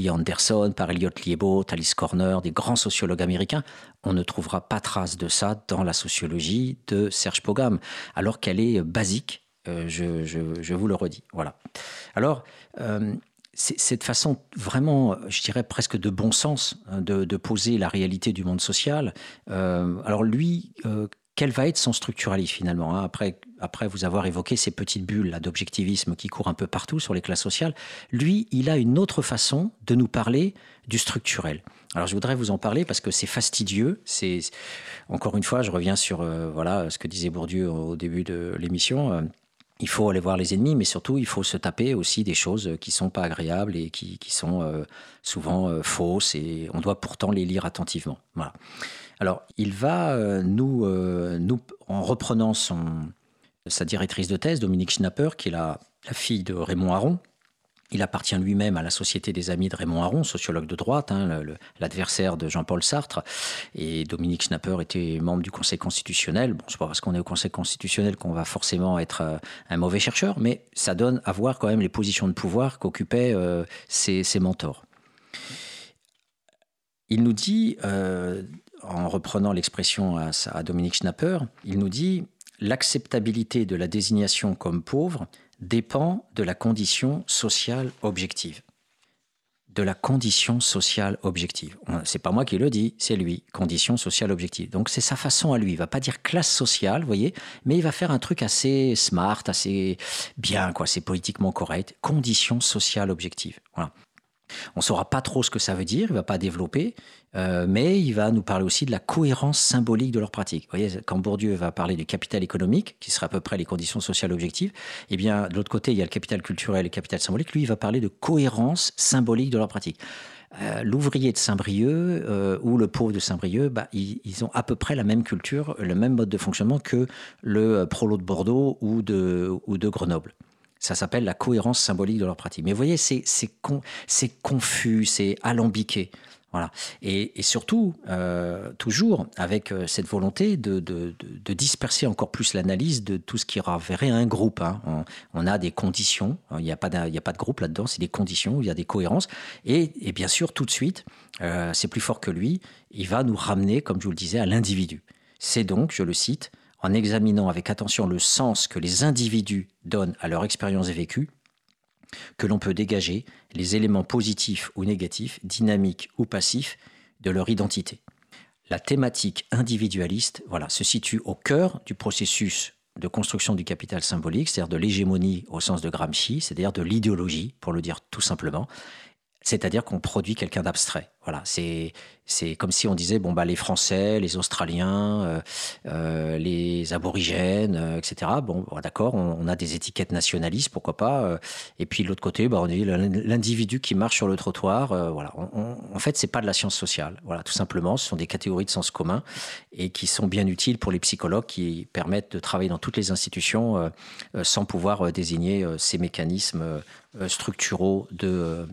Anderson, par Elliot Liebo, Alice Corner, des grands sociologues américains. On ne trouvera pas trace de ça dans la sociologie de Serge Pogam, alors qu'elle est basique, euh, je, vous le redis. Voilà. Alors, euh, cette façon vraiment, je dirais presque de bon sens, hein, de, poser la réalité du monde social. alors lui, quel va être son structuralisme finalement hein, après, après vous avoir évoqué ces petites bulles d'objectivisme qui courent un peu partout sur les classes sociales, lui, il a une autre façon de nous parler du structurel. Alors je voudrais vous en parler parce que c'est fastidieux. C'est encore une fois, je reviens sur euh, voilà ce que disait Bourdieu au début de l'émission. Euh, il faut aller voir les ennemis, mais surtout il faut se taper aussi des choses qui sont pas agréables et qui, qui sont euh, souvent fausses et on doit pourtant les lire attentivement. Voilà. Alors, il va euh, nous, euh, nous, en reprenant son, sa directrice de thèse, Dominique Schnapper, qui est la, fille de Raymond Aron, il appartient lui-même à la Société des Amis de Raymond Aron, sociologue de droite, hein, l'adversaire de Jean-Paul Sartre. Et Dominique Schnapper était membre du Conseil constitutionnel. Bon, c'est pas parce qu'on est au Conseil constitutionnel qu'on va forcément être euh, un mauvais chercheur, mais ça donne à voir quand même les positions de pouvoir qu'occupaient ses, mentors. Il nous dit, en reprenant l'expression à, Dominique Schnapper, il nous dit l'acceptabilité de la désignation comme pauvre dépend de la condition sociale objective. De la condition sociale objective. C'est pas moi qui le dis, c'est lui. Condition sociale objective. Donc c'est sa façon à lui. Il va pas dire classe sociale, voyez, mais il va faire un truc assez smart, assez bien, quoi. C'est politiquement correct. Condition sociale objective. Voilà. On ne saura pas trop ce que ça veut dire, il ne va pas développer, euh, mais il va nous parler aussi de la cohérence symbolique de leur pratique. Vous voyez, quand Bourdieu va parler du capital économique, qui sera à peu près les conditions sociales objectives, eh bien, de l'autre côté, il y a le capital culturel et le capital symbolique. Lui, il va parler de cohérence symbolique de leur pratique. Euh, l'ouvrier de Saint-Brieuc euh, ou le pauvre de Saint-Brieuc, bah, ils, ont à peu près la même culture, le même mode de fonctionnement que le prolo de Bordeaux ou de, ou de Grenoble. Ça s'appelle la cohérence symbolique de leur pratique. Mais vous voyez, c'est confus, c'est alambiqué. Voilà. Et, surtout, euh, toujours avec euh, cette volonté de, disperser encore plus l'analyse de tout ce qui raverait un groupe. Hein. On, a des conditions, il n'y a, pas de, a pas de groupe là-dedans, c'est des conditions, il y a des cohérences. Et, bien sûr, tout de suite, euh, c'est plus fort que lui, il va nous ramener, comme je vous le disais, à l'individu. C'est donc, je le cite, en examinant avec attention le sens que les individus donnent à leur expérience vécue, que l'on peut dégager les éléments positifs ou négatifs, dynamiques ou passifs de leur identité. La thématique individualiste voilà, se situe au cœur du processus de construction du capital symbolique, c'est-à-dire de l'hégémonie au sens de Gramsci, c'est-à-dire de l'idéologie, pour le dire tout simplement, c'est-à-dire qu'on produit quelqu'un d'abstrait. Voilà, c'est c'est comme si on disait bon bah les Français, les Australiens, euh, euh, les Aborigènes, euh, etc. Bon, d'accord, on, a des étiquettes nationalistes, pourquoi pas. et puis de l'autre côté, bah, on dit l'individu qui marche sur le trottoir. voilà, en fait, c'est pas de la science sociale. Voilà, tout simplement, ce sont des catégories de sens commun et qui sont bien utiles pour les psychologues qui permettent de travailler dans toutes les institutions sans pouvoir désigner ces mécanismes structuraux de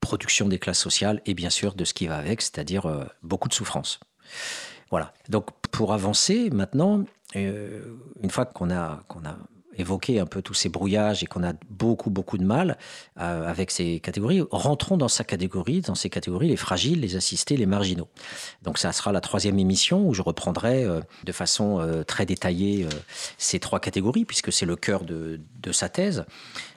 production des classes sociales et bien sûr de ce qui va avec, c'est-à-dire euh, beaucoup de souffrance. Voilà. Donc pour avancer maintenant, euh, une fois qu'on a, a évoqué un peu tous ces brouillages et qu'on a beaucoup, beaucoup de mal euh, avec ces catégories, rentrons dans sa catégorie, dans ces catégories, les fragiles, les assistés, les marginaux. Donc ça sera la troisième émission où je reprendrai de façon très détaillée ces trois catégories, puisque c'est le cœur de, de sa thèse.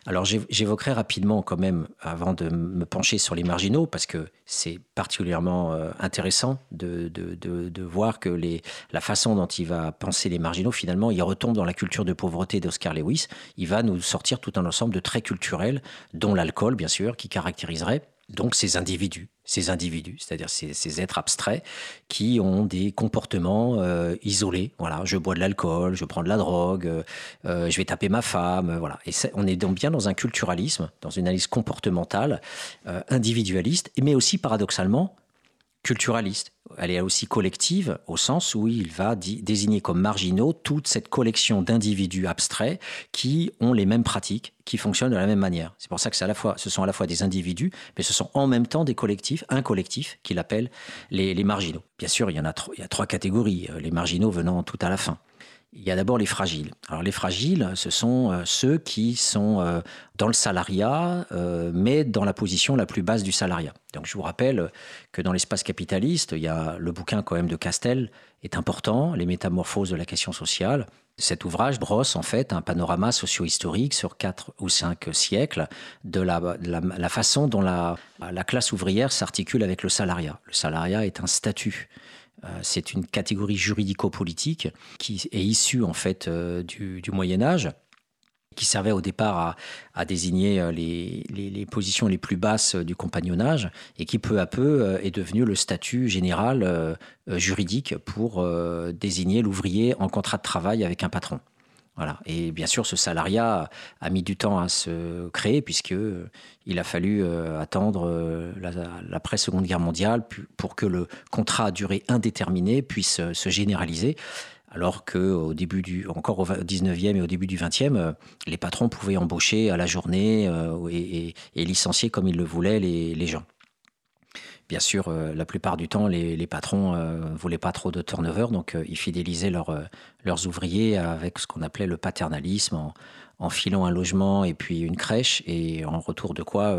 Alors j'évoquerai rapidement quand même, avant de me pencher sur les marginaux, parce que c'est particulièrement euh, intéressant de, de, voir que les, la façon dont il va penser les marginaux, finalement, il retombe dans la culture de pauvreté d'Oscar Lewis. Il va nous sortir tout un ensemble de traits culturels, dont l'alcool, bien sûr, qui caractériserait donc ces individus, ces individus, c'est-à-dire ces, êtres abstraits qui ont des comportements euh, isolés. Voilà, je bois de l'alcool, je prends de la drogue, euh, euh, je vais taper ma femme, voilà. Et on est donc bien dans un culturalisme, dans une analyse comportementale, individualiste, mais aussi paradoxalement culturaliste. elle est aussi collective au sens où il va désigner comme marginaux toute cette collection d'individus abstraits qui ont les mêmes pratiques, qui fonctionnent de la même manière. C'est pour ça que à la fois, ce sont à la fois des individus, mais ce sont en même temps des collectifs, un collectif qu'il appelle les, les, marginaux. Bien sûr, il y en a, il y a trois catégories, euh, les marginaux venant tout à la fin. Il y a d'abord les fragiles. Alors les fragiles, ce sont euh, ceux qui sont euh, dans le salariat, euh, mais dans la position la plus basse du salariat. Donc je vous rappelle que dans l'espace capitaliste, il y a le bouquin quand même de Castel est important, les métamorphoses de la question sociale. Cet ouvrage brosse en fait un panorama socio-historique sur quatre ou cinq siècles de la, façon dont la classe ouvrière s'articule avec le salariat. Le salariat est un statut c'est une catégorie juridico-politique qui est issue en fait euh, du, Moyen Âge qui servait au départ à, désigner euh, les, positions les plus basses du compagnonnage et qui peu à peu est devenu le statut général juridique pour désigner l'ouvrier en contrat de travail avec un patron. Voilà. Et bien sûr, ce salariat a mis du temps à se créer puisque euh, il a fallu euh, attendre euh, l'après-seconde guerre mondiale pour que le contrat à durée indéterminée puisse se généraliser. Alors qu'au début du, encore au 19e et au début du 20e, les patrons pouvaient embaucher à la journée et, licencier comme ils le voulaient les gens. Bien sûr, euh, la plupart du temps, les, patrons ne euh, voulaient pas trop de turnover, donc euh, ils fidélisaient leurs ouvriers avec ce qu'on appelait le paternalisme, en, filant un logement et puis une crèche, et en retour de quoi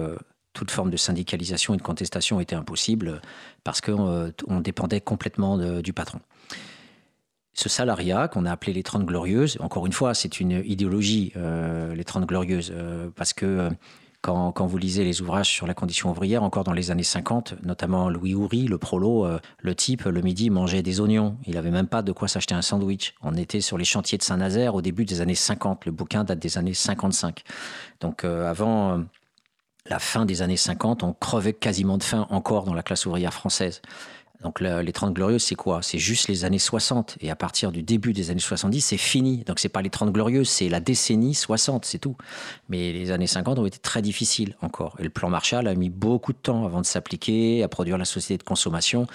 toute forme de syndicalisation et de contestation était impossible parce qu'on dépendait complètement du patron. Ce salariat qu'on a appelé les Trente Glorieuses, encore une fois, c'est une idéologie, les Trente Glorieuses, parce que quand, vous lisez les ouvrages sur la condition ouvrière, encore dans les années 50, notamment Louis Houry, le prolo, euh, le type, le midi, mangeait des oignons. Il n'avait même pas de quoi s'acheter un sandwich. On était sur les chantiers de Saint-Nazaire au début des années 50. Le bouquin date des années 55. Donc euh, avant euh, la fin des années 50, on crevait quasiment de faim encore dans la classe ouvrière française. Donc les 30 glorieuses, c'est quoi? C'est juste les années 60. Et à partir du début des années 70, c'est fini. Donc c'est pas les 30 glorieuses, c'est la décennie 60, c'est tout. Mais les années 50 ont été très difficiles encore. Et le plan Marshall a mis beaucoup de temps avant de s'appliquer, à produire la société de consommation.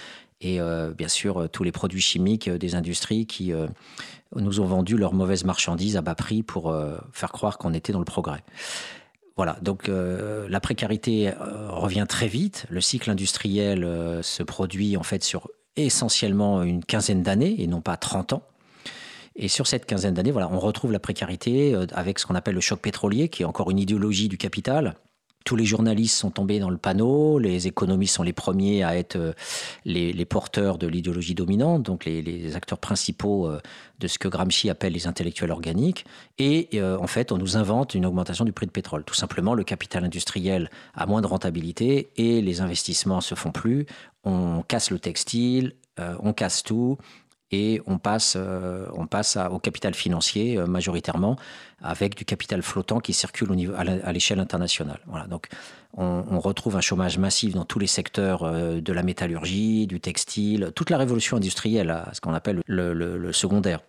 Et euh, bien sûr, tous les produits chimiques euh, des industries qui euh, nous ont vendu leurs mauvaises marchandises à bas prix pour faire croire qu'on était dans le progrès. Voilà, donc euh, la précarité euh, revient très vite. Le cycle industriel euh, se produit en fait sur essentiellement une quinzaine d'années et non pas 30 ans. Et sur cette quinzaine d'années, voilà, on retrouve la précarité avec ce qu'on appelle le choc pétrolier, qui est encore une idéologie du capital, tous les journalistes sont tombés dans le panneau, les économistes sont les premiers à être euh, les, porteurs de l'idéologie dominante, donc les, acteurs principaux euh, de ce que Gramsci appelle les intellectuels organiques. Et euh, en fait, on nous invente une augmentation du prix de pétrole. Tout simplement, le capital industriel a moins de rentabilité et les investissements se font plus. On casse le textile, on casse tout et on passe, euh, on passe au capital financier euh, majoritairement avec du capital flottant qui circule à l'échelle internationale. Voilà, donc on, retrouve un chômage massif dans tous les secteurs euh, de la métallurgie, du textile, toute la révolution industrielle, ce qu'on appelle le, secondaire.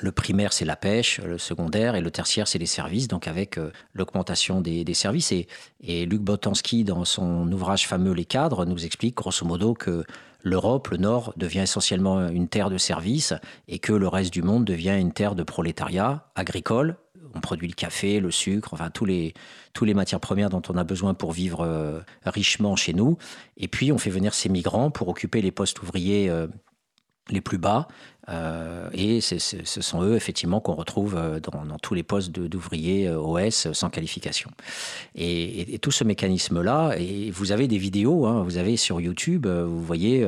Le primaire, c'est la pêche, le secondaire, et le tertiaire, c'est les services, donc avec l'augmentation des, services. Et, et Luc Botanski, dans son ouvrage fameux Les cadres, nous explique grosso modo que l'Europe, le Nord, devient essentiellement une terre de services et que le reste du monde devient une terre de prolétariat agricole. On produit le café, le sucre, enfin tous les, tous les matières premières dont on a besoin pour vivre euh, richement chez nous. Et puis on fait venir ces migrants pour occuper les postes ouvriers euh, les plus bas euh, et ce sont eux, effectivement, qu'on retrouve euh, dans, tous les postes d'ouvriers euh, OS sans qualification. Et, tout ce mécanisme-là, et vous avez des vidéos, hein, vous avez sur YouTube, vous voyez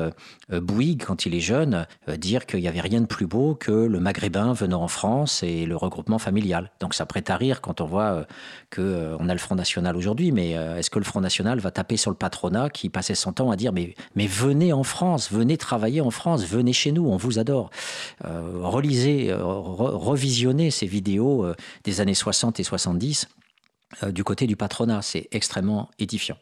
Bouygues, quand il est jeune, dire qu'il n'y avait rien de plus beau que le maghrébin venant en France et le regroupement familial. Donc ça prête à rire quand on voit qu'on a le Front National aujourd'hui, mais est-ce que le Front National va taper sur le patronat qui passait son temps à dire mais, venez en France, venez travailler en France, venez chez nous, on vous adore relisez, euh, revisionnez ces vidéos euh, des années 60 et 70 du côté du patronat. C'est extrêmement édifiant.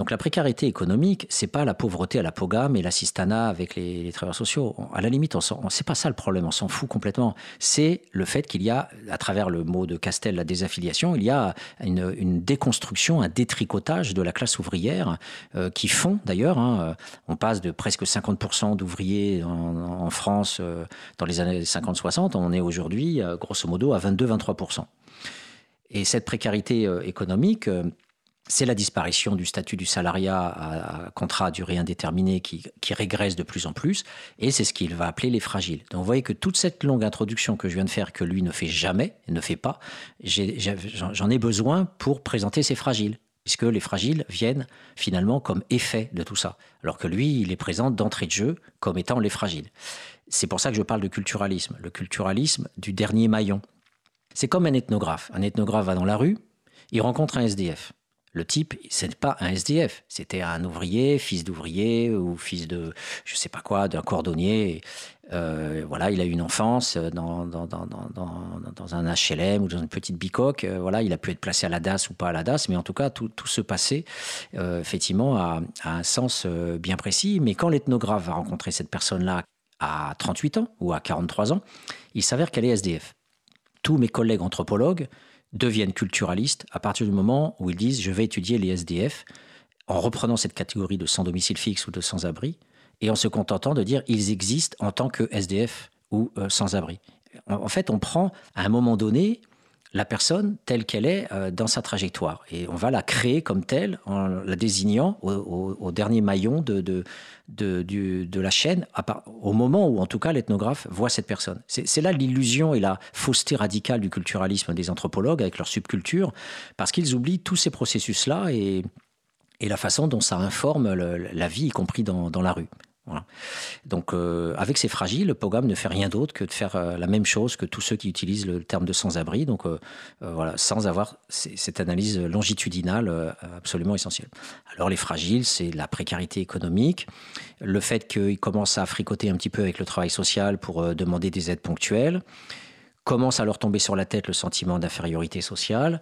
Donc la précarité économique, c'est pas la pauvreté à la pogame et l'assistanat avec les, travailleurs sociaux. À la limite, on, on c'est pas ça le problème, on s'en fout complètement. C'est le fait qu'il y a, à travers le mot de Castel, la désaffiliation, il y a une, déconstruction, un détricotage de la classe ouvrière euh, qui font d'ailleurs. Hein, on passe de presque 50% d'ouvriers en, France euh, dans les années 50-60, on est aujourd'hui euh, grosso modo à 22-23%. Et cette précarité économique c'est la disparition du statut du salariat à, contrat à durée indéterminée qui, régresse de plus en plus, et c'est ce qu'il va appeler les fragiles. Donc vous voyez que toute cette longue introduction que je viens de faire, que lui ne fait jamais, ne fait pas, j'en ai, besoin pour présenter ces fragiles, puisque les fragiles viennent finalement comme effet de tout ça, alors que lui, il les présente d'entrée de jeu comme étant les fragiles. C'est pour ça que je parle de culturalisme, le culturalisme du dernier maillon. C'est comme un ethnographe. Un ethnographe va dans la rue, il rencontre un SDF. Le type, ce n'est pas un SDF, c'était un ouvrier, fils d'ouvrier ou fils de, je sais pas quoi, d'un cordonnier. Euh, voilà, il a eu une enfance dans, un HLM ou dans une petite bicoque. Euh, voilà, il a pu être placé à la DAS ou pas à la DAS, mais en tout cas, tout, tout ce passé, euh, effectivement, a, a, un sens bien précis. Mais quand l'ethnographe va rencontrer cette personne-là à 38 ans ou à 43 ans, il s'avère qu'elle est SDF. Tous mes collègues anthropologues deviennent culturalistes à partir du moment où ils disent je vais étudier les SDF en reprenant cette catégorie de sans domicile fixe ou de sans-abri et en se contentant de dire ils existent en tant que SDF ou euh, sans-abri. En, fait, on prend à un moment donné la personne telle qu'elle est euh, dans sa trajectoire. Et on va la créer comme telle en la désignant au, dernier maillon de, la chaîne, au moment où en tout cas l'ethnographe voit cette personne. C'est là l'illusion et la fausseté radicale du culturalisme des anthropologues avec leur subculture, parce qu'ils oublient tous ces processus-là et, la façon dont ça informe la vie, y compris dans la rue. Donc, euh, avec ces fragiles, le programme ne fait rien d'autre que de faire euh, la même chose que tous ceux qui utilisent le terme de sans-abri. Donc, euh, voilà, sans avoir cette analyse longitudinale absolument essentielle. Alors, les fragiles, c'est la précarité économique, le fait qu'ils commencent à fricoter un petit peu avec le travail social pour demander des aides ponctuelles commence à leur tomber sur la tête le sentiment d'infériorité sociale,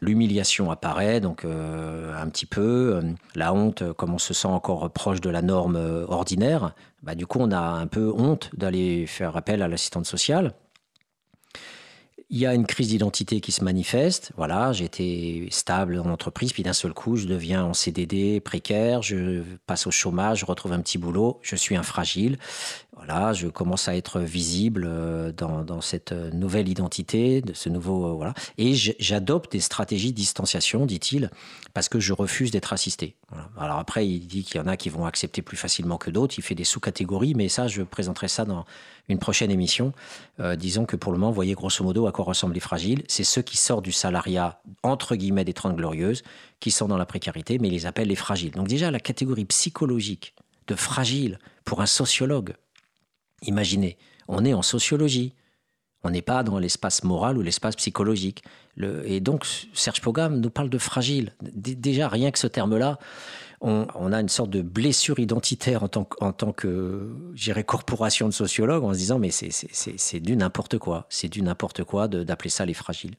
l'humiliation apparaît donc euh, un petit peu, euh, la honte, euh, comme on se sent encore proche de la norme ordinaire, bah, du coup on a un peu honte d'aller faire appel à l'assistante sociale. Il y a une crise d'identité qui se manifeste. Voilà, j'étais stable en entreprise, puis d'un seul coup, je deviens en CDD précaire, je passe au chômage, je retrouve un petit boulot, je suis un fragile voilà, je commence à être visible euh, dans, cette nouvelle identité, de ce nouveau euh, voilà, et j'adopte des stratégies de distanciation, dit-il, parce que je refuse d'être assisté. Alors après, il dit qu'il y en a qui vont accepter plus facilement que d'autres. Il fait des sous-catégories, mais ça, je présenterai ça dans une prochaine émission. Euh, disons que pour le moment, vous voyez grosso modo à quoi ressemblent les fragiles. C'est ceux qui sortent du salariat entre guillemets des Trente Glorieuses, qui sont dans la précarité, mais ils les appellent les fragiles. Donc déjà, la catégorie psychologique de fragile pour un sociologue, Imaginez, on est en sociologie. On n'est pas dans l'espace moral ou l'espace psychologique. et donc, Serge Pogam nous parle de fragile. déjà, rien que ce terme-là, on, a une sorte de blessure identitaire en tant, en tant que, corporation de sociologues, en se disant, mais c'est du n'importe quoi. C'est du n'importe quoi d'appeler ça les fragiles.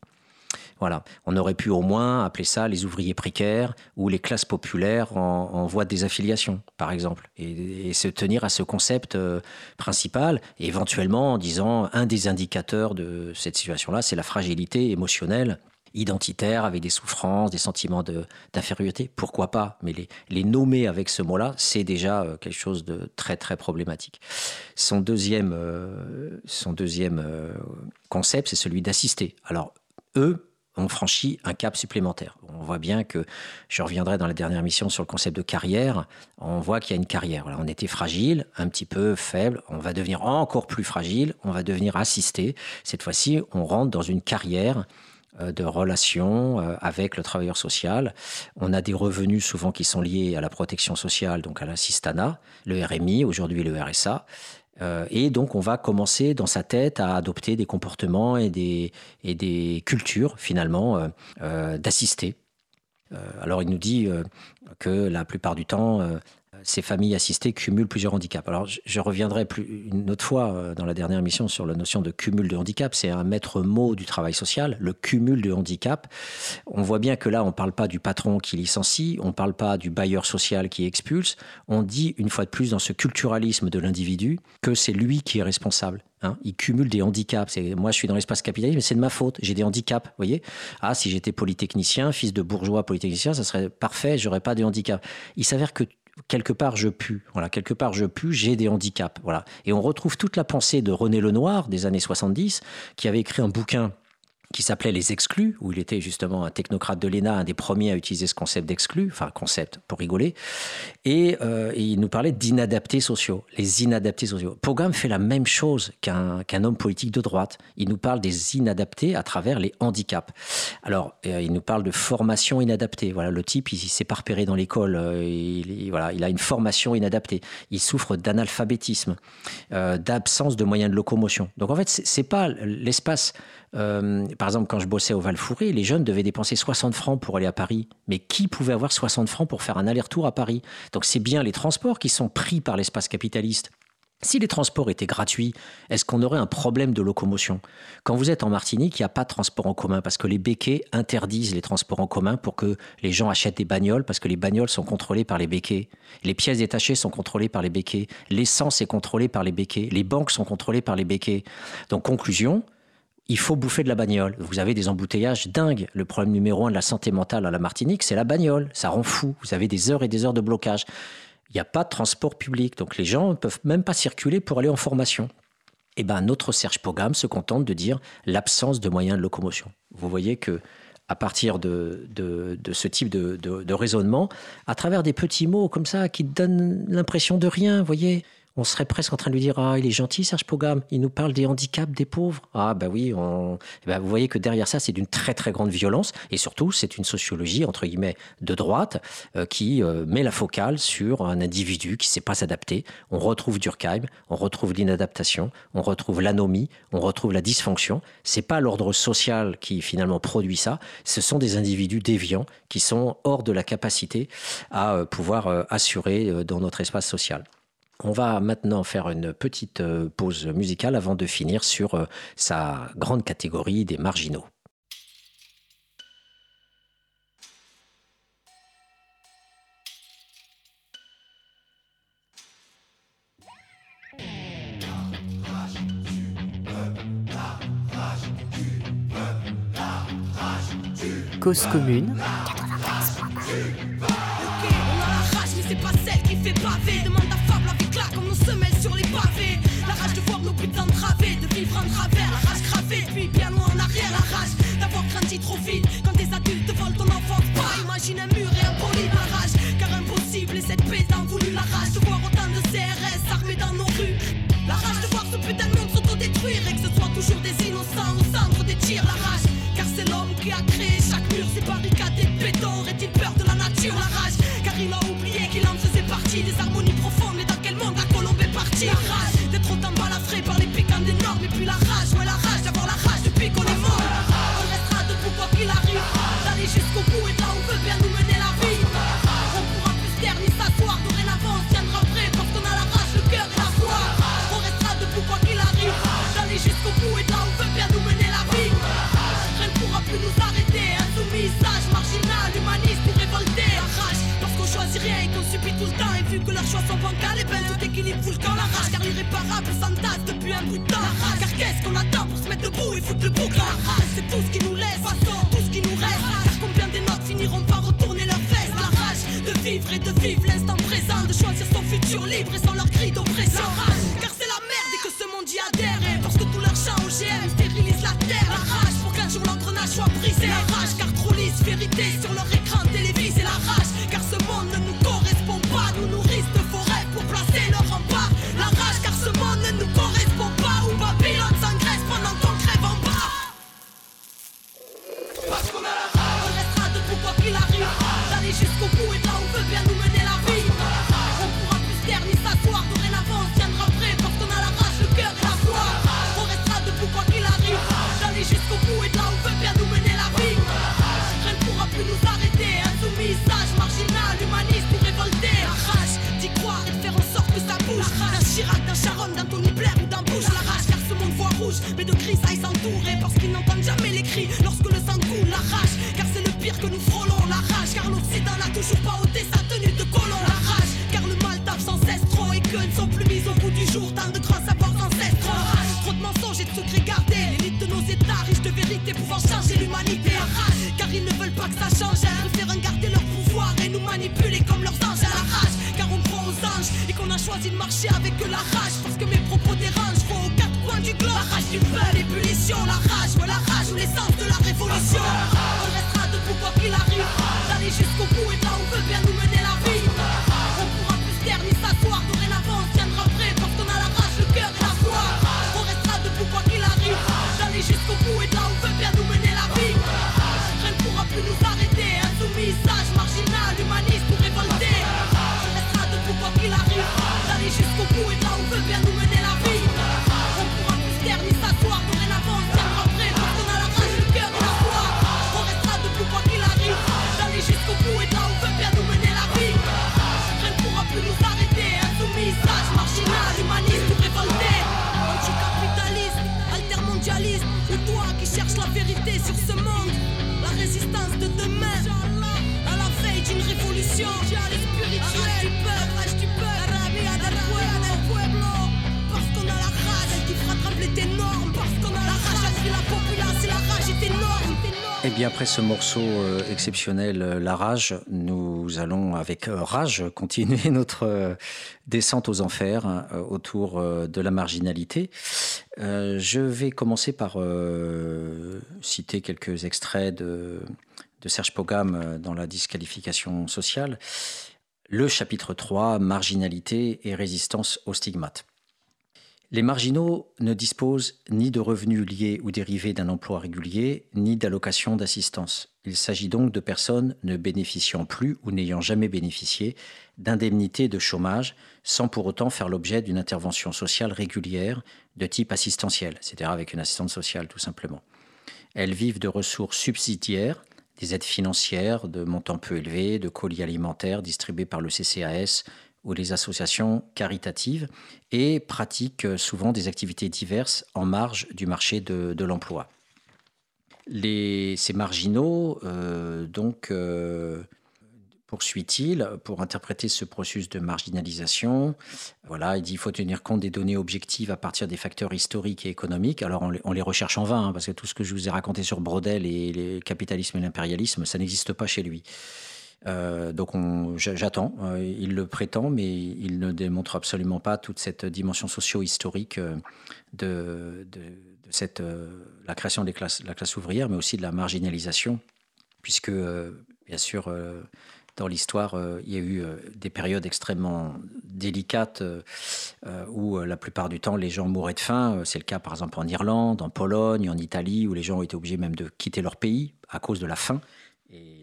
Voilà. On aurait pu au moins appeler ça les ouvriers précaires ou les classes populaires en, voie de désaffiliation, par exemple, et, se tenir à ce concept euh, principal, et éventuellement en disant un des indicateurs de cette situation-là, c'est la fragilité émotionnelle identitaire, avec des souffrances, des sentiments d'infériorité, pourquoi pas? Mais les, nommer avec ce mot-là, c'est déjà euh, quelque chose de très très problématique. Son deuxième, euh, son deuxième concept, c'est celui d'assister. Alors, eux, on franchit un cap supplémentaire. On voit bien que, je reviendrai dans la dernière mission sur le concept de carrière, on voit qu'il y a une carrière. on était fragile, un petit peu faible, on va devenir encore plus fragile, on va devenir assisté. Cette fois-ci, on rentre dans une carrière euh, de relations euh, avec le travailleur social. On a des revenus souvent qui sont liés à la protection sociale, donc à l'assistanat, le RMI, aujourd'hui le RSA. Euh, et donc, on va commencer dans sa tête à adopter des comportements et des, et des cultures, finalement, euh, euh, d'assister. alors, il nous dit, que la plupart du temps, ces familles assistées cumulent plusieurs handicaps. Alors, je, reviendrai une autre fois euh, dans la dernière émission sur la notion de cumul de handicap. C'est un maître mot du travail social, le cumul de handicap. On voit bien que là, on ne parle pas du patron qui licencie, on ne parle pas du bailleur social qui expulse. On dit une fois de plus dans ce culturalisme de l'individu que c'est lui qui est responsable. Hein. il cumule des handicaps. Moi, je suis dans l'espace capitaliste, mais c'est de ma faute. J'ai des handicaps, vous voyez. Ah, si j'étais polytechnicien, fils de bourgeois polytechnicien, ça serait parfait, j'aurais pas de handicap. Il s'avère que quelque part je pue. Voilà, quelque part je pue, j'ai des handicaps. Voilà. Et on retrouve toute la pensée de René Lenoir des années 70, qui avait écrit un bouquin qui s'appelait Les Exclus, où il était justement un technocrate de l'ENA, un des premiers à utiliser ce concept d'exclus, enfin concept pour rigoler, et, euh, il nous parlait d'inadaptés sociaux, les inadaptés sociaux. Pogam fait la même chose qu'un homme politique de droite. Il nous parle des inadaptés à travers les handicaps. Alors, euh, il nous parle de formation inadaptée. Voilà, le type, il, s'est pas repéré dans l'école, euh, il, voilà, il a une formation inadaptée. Il souffre d'analphabétisme, d'absence de moyens de locomotion. Donc en fait, c'est pas l'espace euh, par exemple, quand je bossais au val les jeunes devaient dépenser 60 francs pour aller à Paris. Mais qui pouvait avoir 60 francs pour faire un aller-retour à Paris? Donc c'est bien les transports qui sont pris par l'espace capitaliste. Si les transports étaient gratuits, est-ce qu'on aurait un problème de locomotion? Quand vous êtes en Martinique, il n'y a pas de transport en commun parce que les béquets interdisent les transports en commun pour que les gens achètent des bagnoles parce que les bagnoles sont contrôlées par les béquets. Les pièces détachées sont contrôlées par les béquets. L'essence est contrôlée par les béquets. Les banques sont contrôlées par les béquets. Donc conclusion, il faut bouffer de la bagnole. Vous avez des embouteillages dingues. Le problème numéro un de la santé mentale à la Martinique, c'est la bagnole. Ça rend fou. Vous avez des heures et des heures de blocage. Il n'y a pas de transport public, donc les gens ne peuvent même pas circuler pour aller en formation. Eh ben, notre Serge Pogam se contente de dire l'absence de moyens de locomotion. Vous voyez que à partir de, de, ce type de, de, raisonnement, à travers des petits mots comme ça qui donnent l'impression de rien, vous voyez, on serait presque en train de lui dire Ah, il est gentil, Serge Pogam, il nous parle des handicaps des pauvres. Ah, ben oui, on... Ben, vous voyez que derrière ça, c'est d'une très très grande violence et surtout, c'est une sociologie, entre guillemets, de droite euh, qui euh, met la focale sur un individu qui ne sait pas s'adapter. On retrouve Durkheim, on retrouve l'inadaptation, on retrouve l'anomie, on retrouve la dysfonction. C'est pas l'ordre social qui finalement produit ça, ce sont des individus déviants qui sont hors de la capacité à euh, pouvoir assurer dans notre espace social. On va maintenant faire une petite euh, pause musicale avant de finir sur euh, sa grande catégorie des marginaux. Cause commune. Adultes volent ton enfance pas. Imagine un mur et un poli Car impossible et cette paix a voulu la rage. De voir autant de CRS armés dans nos rues. La rage de voir ce putain de monde s'autodétruire. Et que ce soit toujours des innocents au centre des tirs La rage. Car c'est l'homme qui a créé chaque mur. Ces barricades sont bancals et ben tout équilibre fout le camp La rage car l'irréparable s'entasse depuis un bout de temps euh, exceptionnel, euh, La Rage, nous allons, avec euh, rage, continuer notre descente aux enfers autour de la marginalité. Je vais commencer par citer quelques extraits de, de Serge Pogam dans la disqualification sociale. Le chapitre 3, Marginalité et résistance aux stigmates. Les marginaux ne disposent ni de revenus liés ou dérivés d'un emploi régulier, ni d'allocations d'assistance. Il s'agit donc de personnes ne bénéficiant plus ou n'ayant jamais bénéficié d'indemnités de chômage sans pour autant faire l'objet d'une intervention sociale régulière de type assistentiel, c'est-à-dire avec une assistante sociale tout simplement. Elles vivent de ressources subsidiaires, des aides financières de montants peu élevés, de colis alimentaires distribués par le CCAS ou les associations caritatives et pratiquent souvent des activités diverses en marge du marché de, l'emploi. Les, ces marginaux, euh, donc, euh, poursuit-il, pour interpréter ce processus de marginalisation, voilà, il dit qu'il faut tenir compte des données objectives à partir des facteurs historiques et économiques. Alors, on les, on les recherche en vain, hein, parce que tout ce que je vous ai raconté sur Brodel et le capitalisme et l'impérialisme, ça n'existe pas chez lui. Euh, donc on- j'a- j'attends, Euh, il le prétend, mais il ne démontre absolument pas toute cette dimension socio-historique euh, de, de, de la création des classes, la classe ouvrière, mais aussi de la marginalisation, puisque bien sûr dans l'histoire il y a eu des périodes extrêmement délicates où la plupart du temps les gens mouraient de faim. C'est le cas par exemple en Irlande, en Pologne, en Italie, où les gens ont été obligés même de quitter leur pays à cause de la faim.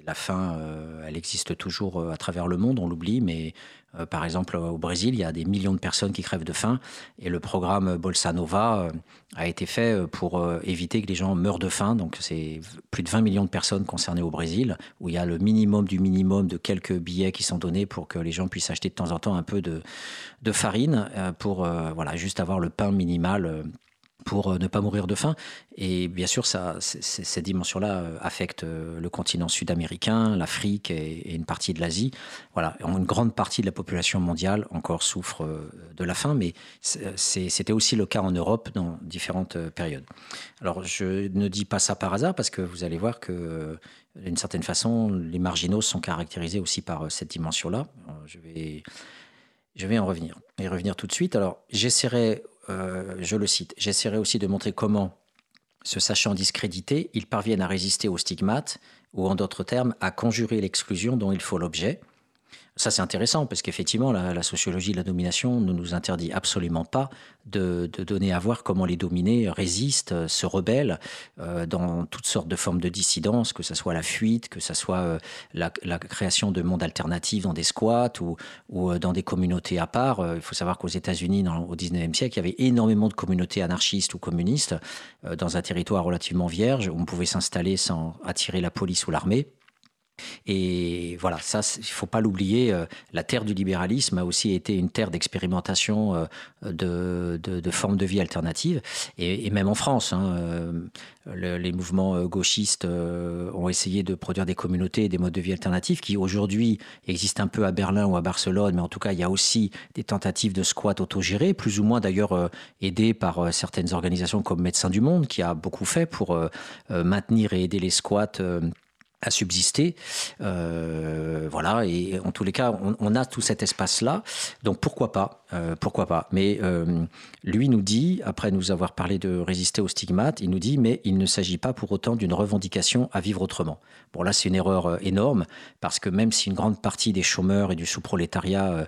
La faim, euh, elle existe toujours euh, à travers le monde, on l'oublie, mais euh, par exemple au Brésil, il y a des millions de personnes qui crèvent de faim, et le programme Bolsa Nova a été fait pour éviter que les gens meurent de faim. Donc c'est plus de 20 millions de personnes concernées au Brésil, où il y a le minimum du minimum de quelques billets qui sont donnés pour que les gens puissent acheter de temps en temps un peu de, farine, pour voilà, juste avoir le pain minimal. Pour euh, ne pas mourir de faim. Et bien sûr, ça, cette dimension-là euh, affecte euh, le continent sud-américain, l'Afrique et, et une partie de l'Asie. Voilà, une grande partie de la population mondiale encore souffre de la faim, mais c'était aussi le cas en Europe dans différentes périodes. Alors, je ne dis pas ça par hasard parce que vous allez voir que, d'une certaine façon, les marginaux sont caractérisés aussi par cette dimension-là. Je vais, je vais en revenir et revenir tout de suite. Alors, j'essaierai, euh, je le cite, j'essaierai aussi de montrer comment, se sachant discrédités, ils parviennent à résister aux stigmates, ou en d'autres termes, à conjurer l'exclusion dont il faut l'objet. Ça, c'est intéressant parce qu'effectivement, la, sociologie de la domination ne nous interdit absolument pas de, donner à voir comment les dominés résistent, euh, se rebellent euh, dans toutes sortes de formes de dissidence, que ce soit la fuite, que ce soit euh, la, création de mondes alternatifs dans des squats ou, dans des communautés à part. Il faut savoir qu'aux États-Unis, au 19e siècle, il y avait énormément de communautés anarchistes ou communistes dans un territoire relativement vierge où on pouvait s'installer sans attirer la police ou l'armée. Et voilà, ça, il ne faut pas l'oublier, euh, la terre du libéralisme a aussi été une terre d'expérimentation euh, de, formes de vie alternatives. Et, même en France, hein, euh, les mouvements gauchistes ont essayé de produire des communautés et des modes de vie alternatifs qui aujourd'hui existent un peu à Berlin ou à Barcelone, mais en tout cas, il y a aussi des tentatives de squat autogérés, plus ou moins d'ailleurs aidées par certaines organisations comme Médecins du Monde, qui a beaucoup fait pour maintenir et aider les squats à subsister. Euh, voilà, et en tous les cas, on, a tout cet espace-là. Donc pourquoi pas euh, Pourquoi pas Mais euh, lui nous dit, après nous avoir parlé de résister aux stigmates, il nous dit, mais il ne s'agit pas pour autant d'une revendication à vivre autrement. Bon, là, c'est une erreur énorme, parce que même si une grande partie des chômeurs et du sous-prolétariat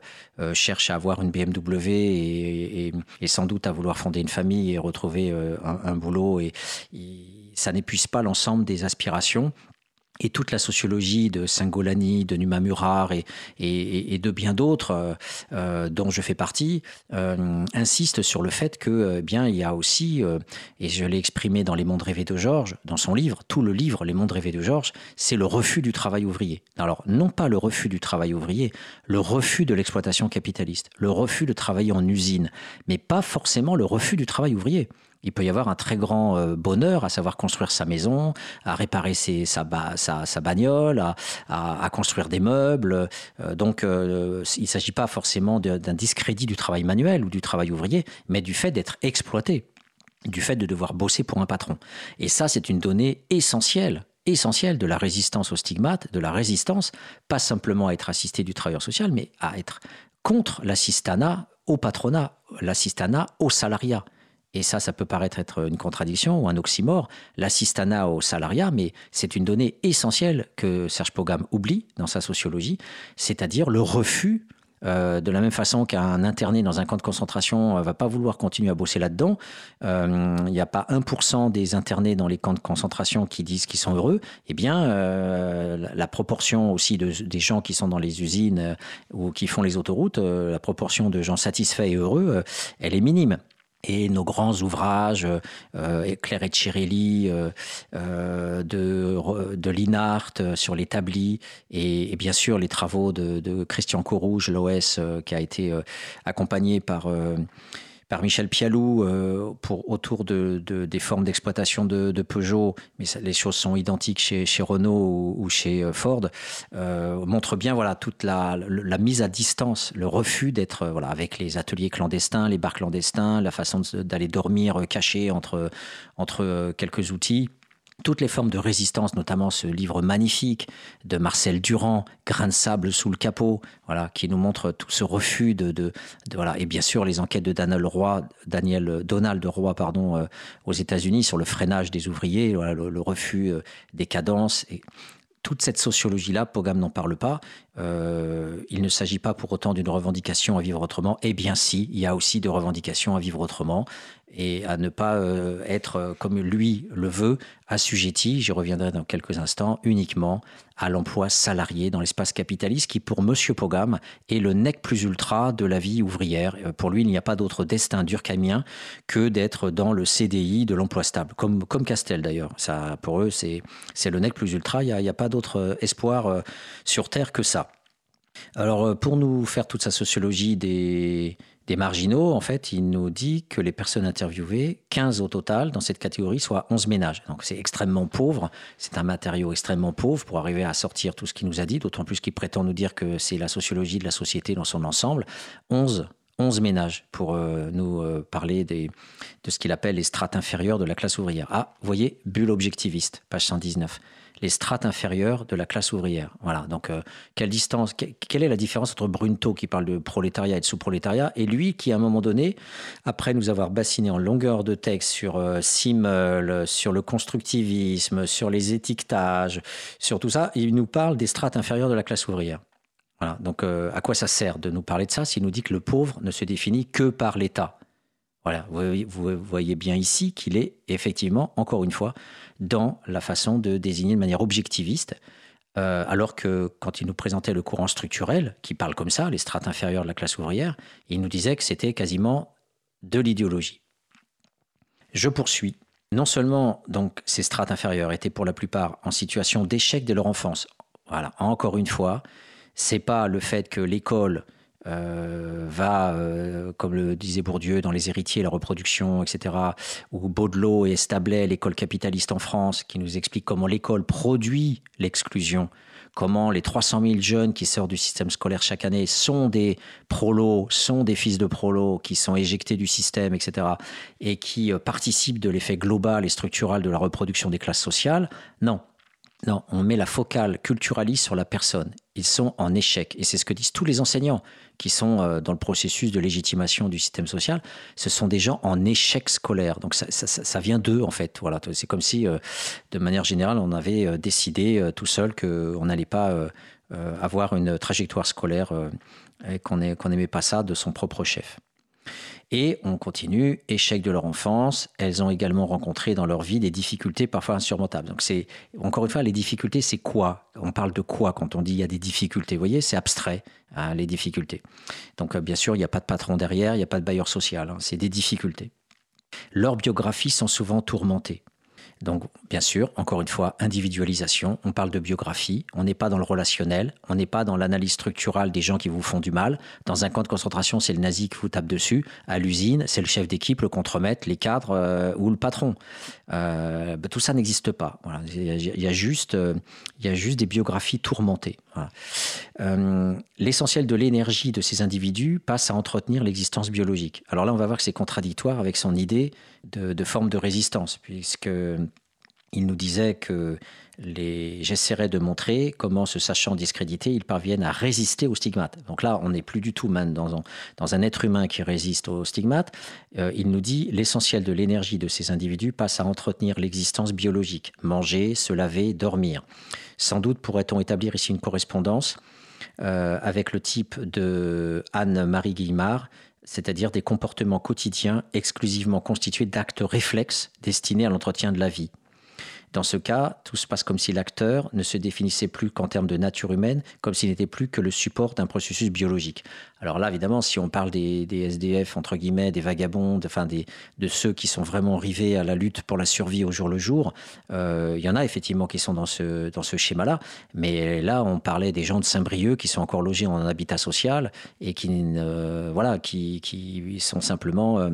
cherchent à avoir une BMW et, sans doute à vouloir fonder une famille et retrouver un, boulot, et ça n'épuise pas l'ensemble des aspirations et toute la sociologie de Singolani, de Numa Murar et, et, de bien d'autres euh, euh, dont je fais partie euh, insiste sur le fait que eh bien il y a aussi et je l'ai exprimé dans Les Mondes rêvés de Georges dans son livre tout le livre Les Mondes rêvés de Georges c'est le refus du travail ouvrier. Alors non pas le refus du travail ouvrier le refus de l'exploitation capitaliste le refus de travailler en usine mais pas forcément le refus du travail ouvrier il peut y avoir un très grand euh, bonheur à savoir construire sa maison, à réparer sa, bagnole, à, construire des meubles. Euh, donc, euh, il ne s'agit pas forcément d'un discrédit du travail manuel ou du travail ouvrier, mais du fait d'être exploité, du fait de devoir bosser pour un patron. Et ça, c'est une donnée essentielle essentielle de la résistance au stigmate, de la résistance, pas simplement à être assisté du travailleur social, mais à être contre l'assistanat au patronat, l'assistanat au salariat et ça, ça peut paraître être une contradiction ou un oxymore, l'assistanat au salariat, mais c'est une donnée essentielle que Serge Pogam oublie dans sa sociologie, c'est-à-dire le refus euh, de la même façon qu'un interné dans un camp de concentration ne euh, va pas vouloir continuer à bosser là-dedans, euh, il n'y a pas 1% des internés dans les camps de concentration qui disent qu'ils sont heureux, eh bien, la, proportion aussi de, des gens qui sont dans les usines ou qui font les autoroutes, la proportion de gens satisfaits et heureux, elle est minime et nos grands ouvrages, euh, Claire et Chirelli, euh, euh, de, de Linhart euh, sur l'établi, et, et, bien sûr les travaux de, de Christian Corouge, l'OS, qui a été accompagné par par Michel Pialou euh, pour, autour de, des formes d'exploitation de, Peugeot, mais les choses sont identiques chez, chez Renault ou, chez euh, Ford, euh, montre bien voilà, toute la, la, mise à distance, le refus d'être voilà, avec les ateliers clandestins, les bars clandestins, la façon d'aller dormir caché entre, entre quelques outils toutes les formes de résistance, notamment ce livre magnifique de Marcel Durand, Grain de sable sous le capot, voilà, qui nous montre tout ce refus de, voilà, et bien sûr les enquêtes de Daniel Roy, Daniel Donald Roy, pardon, euh, aux États-Unis sur le freinage des ouvriers, le, refus euh, des cadences. Et toute cette sociologie-là, Pogam n'en parle pas. Euh, il ne s'agit pas pour autant d'une revendication à vivre autrement. Eh bien si, il y a aussi de revendications à vivre autrement et à ne pas euh, être, euh, comme lui le veut, assujetti, j'y reviendrai dans quelques instants, uniquement à l'emploi salarié dans l'espace capitaliste qui, pour M. Pogam, est le nec plus ultra de la vie ouvrière. Euh, pour lui, il n'y a pas d'autre destin durkheimien que d'être dans le CDI de l'emploi stable, comme, Castel d'ailleurs. Ça, pour eux, c'est le nec plus ultra, il n'y a, pas d'autre espoir sur Terre que ça. Alors, pour nous faire toute sa sociologie des, des marginaux, en fait, il nous dit que les personnes interviewées, 15 au total dans cette catégorie, soit 11 ménages. Donc c'est extrêmement pauvre, c'est un matériau extrêmement pauvre pour arriver à sortir tout ce qu'il nous a dit, d'autant plus qu'il prétend nous dire que c'est la sociologie de la société dans son ensemble. 11 11 ménages pour euh, nous euh, parler de ce qu'il appelle les strates inférieures de la classe ouvrière. Ah, voyez, bulle objectiviste, page 119 les strates inférieures de la classe ouvrière. Voilà. Donc, euh, quelle distance, quelle est la différence entre Brunto qui parle de prolétariat et de sous-prolétariat et lui qui, à un moment donné, après nous avoir bassiné en longueur de texte sur euh, Simmel, sur le constructivisme, sur les étiquetages, sur tout ça, il nous parle des strates inférieures de la classe ouvrière. Voilà. Donc, euh, à quoi ça sert de nous parler de ça s'il nous dit que le pauvre ne se définit que par l'État? Voilà, vous voyez bien ici qu'il est effectivement, encore une fois, dans la façon de désigner de manière objectiviste, euh, alors que quand il nous présentait le courant structurel, qui parle comme ça, les strates inférieures de la classe ouvrière, il nous disait que c'était quasiment de l'idéologie. Je poursuis. Non seulement donc ces strates inférieures étaient pour la plupart en situation d'échec de leur enfance, encore une fois, c'est pas le fait que l'école euh, va, euh, comme le disait Bourdieu, dans Les héritiers, la reproduction, etc., ou Baudelot et Establet, l'école capitaliste en France, qui nous explique comment l'école produit l'exclusion, comment les 300 000 jeunes qui sortent du système scolaire chaque année sont des prolos, sont des fils de prolos, qui sont éjectés du système, etc., et qui euh, participent de l'effet global et structural de la reproduction des classes sociales. Non, non, on met la focale culturaliste sur la personne. Ils sont en échec. Et c'est ce que disent tous les enseignants qui sont euh, dans le processus de légitimation du système social. Ce sont des gens en échec scolaire. Donc ça, vient d'eux, en fait. Voilà. C'est comme si, euh, de manière générale, on avait euh, décidé tout seul qu'on n'allait pas avoir une trajectoire scolaire et qu'on n'aimait pas ça de son propre chef. Et on continue, échec de leur enfance, elles ont également rencontré dans leur vie des difficultés parfois insurmontables. Donc c'est encore une fois les difficultés, c'est quoi? On parle de quoi quand on dit il y a des difficultés? Vous voyez, c'est abstrait hein, les difficultés. Donc euh, bien sûr, il n'y a pas de patron derrière, il n'y a pas de bailleur social, hein, c'est des difficultés. Leurs biographies sont souvent tourmentées. Donc, bien sûr, encore une fois, individualisation. On parle de biographie. On n'est pas dans le relationnel. On n'est pas dans l'analyse structurale des gens qui vous font du mal. Dans un camp de concentration, c'est le nazi qui vous tape dessus. À l'usine, c'est le chef d'équipe, le contremaître, les cadres euh, ou le patron. Euh, bah, tout ça n'existe pas. Il, y a, juste, euh, il y a juste des biographies tourmentées. L'essentiel de l'énergie de ces individus passe à entretenir l'existence biologique. Alors là, on va voir que c'est contradictoire avec son idée de, de forme de résistance, puisque il nous disait que les... j'essaierai de montrer comment, se sachant discrédité, ils parviennent à résister aux stigmates. Donc là, on n'est plus du tout même dans un, dans un être humain qui résiste aux stigmates. Euh, il nous dit l'essentiel de l'énergie de ces individus passe à entretenir l'existence biologique, manger, se laver, dormir. Sans doute pourrait-on établir ici une correspondance euh, avec le type de Anne-Marie Guillemard, c'est-à-dire des comportements quotidiens exclusivement constitués d'actes réflexes destinés à l'entretien de la vie. Dans ce cas, tout se passe comme si l'acteur ne se définissait plus qu'en termes de nature humaine, comme s'il n'était plus que le support d'un processus biologique. Alors là, évidemment, si on parle des, SDF, entre guillemets, des vagabonds, de, enfin de ceux qui sont vraiment rivés à la lutte pour la survie au jour le jour, euh, il y en a effectivement qui sont dans ce, schéma-là. Mais là, on parlait des gens de Saint-Brieuc qui sont encore logés en habitat social et qui, voilà, qui, qui sont simplement... Euh,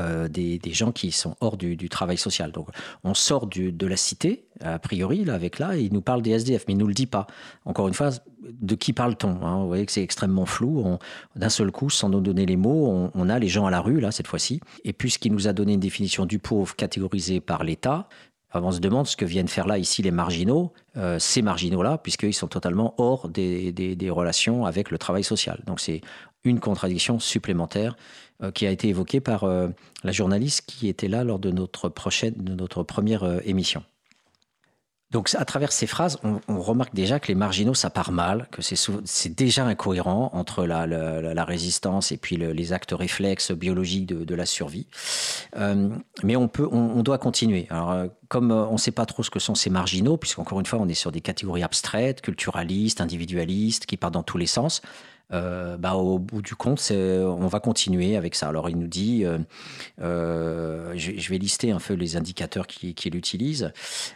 euh, des, gens qui sont hors du, travail social. Donc on sort de la cité, a priori, là, avec là, et il nous parle des SDF, mais il ne nous le dit pas. Encore une fois, de qui parle-t-on hein? Vous voyez que c'est extrêmement flou. D'un seul coup, sans nous donner les mots, on, a les gens à la rue, là, cette fois-ci. Et puisqu'il nous a donné une définition du pauvre catégorisée par l'État, on se demande ce que viennent faire là, ici, les marginaux, euh, ces marginaux-là, puisqu'ils sont totalement hors des, des, relations avec le travail social. Donc c'est une contradiction supplémentaire qui a été évoquée par euh, la journaliste qui était là lors de notre, prochaine, de notre première euh, émission. Donc à travers ces phrases, on, remarque déjà que les marginaux, ça part mal, que c'est déjà incohérent entre la, résistance et puis les actes réflexes biologiques de, la survie. mais on, peut, on, doit continuer. Alors, comme on ne sait pas trop ce que sont ces marginaux, puisqu'encore une fois, on est sur des catégories abstraites, culturalistes, individualistes, qui partent dans tous les sens, euh, bah, au bout du compte, on va continuer avec ça. Alors, il nous dit, euh, euh, je, vais lister un peu les indicateurs qu'il utilise.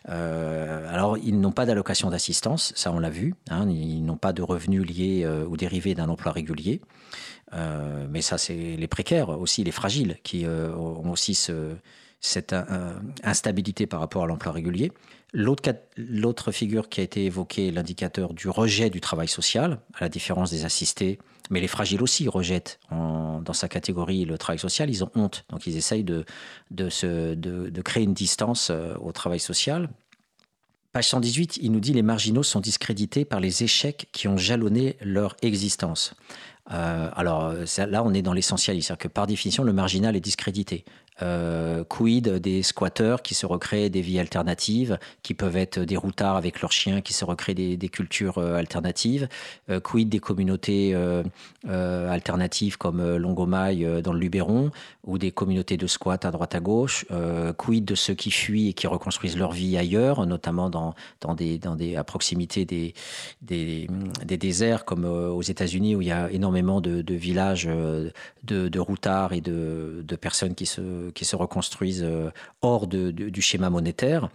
alors, ils n'ont pas d'allocation d'assistance, ça on l'a vu. Hein. ils n'ont pas de revenus liés ou dérivés d'un emploi régulier. mais ça, c'est les précaires aussi, les fragiles, qui ont aussi cette instabilité par rapport à l'emploi régulier. L'autre figure qui a été évoquée, l'indicateur du rejet du travail social, à la différence des assistés, mais les fragiles aussi rejettent dans sa catégorie le travail social, ils ont honte, donc ils essayent de, de, créer une distance euh, au travail social. Page 118, il nous dit les marginaux sont discrédités par les échecs qui ont jalonné leur existence. Euh, alors là, on est dans l'essentiel, c'est-à-dire que par définition, le marginal est discrédité. Euh, quid des squatteurs qui se recréent des vies alternatives, qui peuvent être des routards avec leurs chiens, qui se recréent des, cultures euh, alternatives. Euh, quid des communautés alternatives comme Longomaille dans le Luberon, ou des communautés de squat à droite à gauche. quid de ceux qui fuient et qui reconstruisent leur vie ailleurs, notamment dans, des, à proximité des, déserts comme aux États-Unis où il y a énormément de, villages de, routards et de personnes qui se qui se reconstruisent euh, hors du schéma monétaire.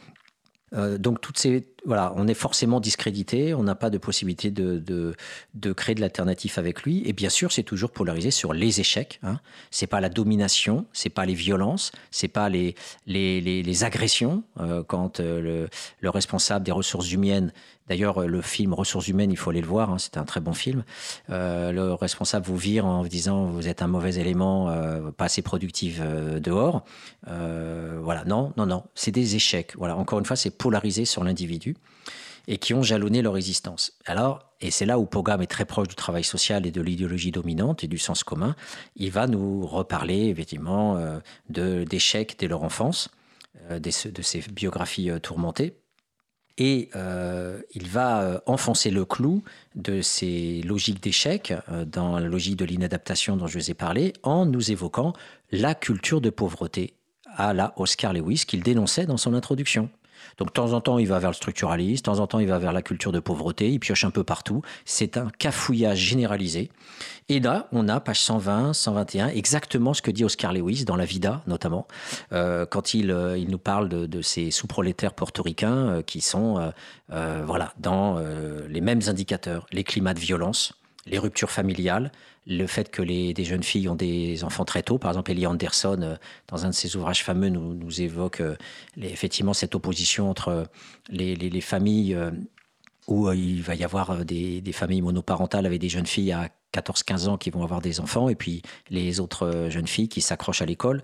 Euh, donc toutes ces, voilà, on est forcément discrédité, on n'a pas de possibilité de, de, de créer de l'alternative avec lui. Et bien sûr, c'est toujours polarisé sur les échecs. Hein. C'est pas la domination, c'est pas les violences, c'est pas les, les, les, agressions. Euh, quand euh, le, le, responsable des ressources humaines D'ailleurs, le film Ressources humaines, il faut aller le voir, hein, c'est un très bon film. Euh, le responsable vous vire en vous disant vous êtes un mauvais élément, euh, pas assez productif euh, dehors. voilà, non, non, non, c'est des échecs. Voilà, encore une fois, c'est polarisé sur l'individu et qui ont jalonné leur existence. Alors, et c'est là où Pogam est très proche du travail social et de l'idéologie dominante et du sens commun. Il va nous reparler effectivement de d'échecs dès leur enfance, de ces biographies tourmentées et euh, il va euh, enfoncer le clou de ces logiques d'échec euh, dans la logique de l'inadaptation dont je vous ai parlé en nous évoquant la culture de pauvreté à la Oscar Lewis qu'il dénonçait dans son introduction. Donc de temps en temps, il va vers le structuralisme, de temps en temps, il va vers la culture de pauvreté, il pioche un peu partout. C'est un cafouillage généralisé. Et là, on a, page 120, 121, exactement ce que dit Oscar Lewis dans La Vida, notamment, euh, quand il, euh, il, nous parle de, ces sous-prolétaires portoricains euh, qui sont voilà, dans les mêmes indicateurs, les climats de violence, les ruptures familiales, le fait que les, des jeunes filles ont des enfants très tôt. Par exemple, Ellie Anderson, euh, dans un de ses ouvrages fameux, nous, évoque euh, effectivement cette opposition entre les, les, familles euh, où il va y avoir des, des, familles monoparentales avec des jeunes filles à 14-15 ans qui vont avoir des enfants, et puis les autres jeunes filles qui s'accrochent à l'école.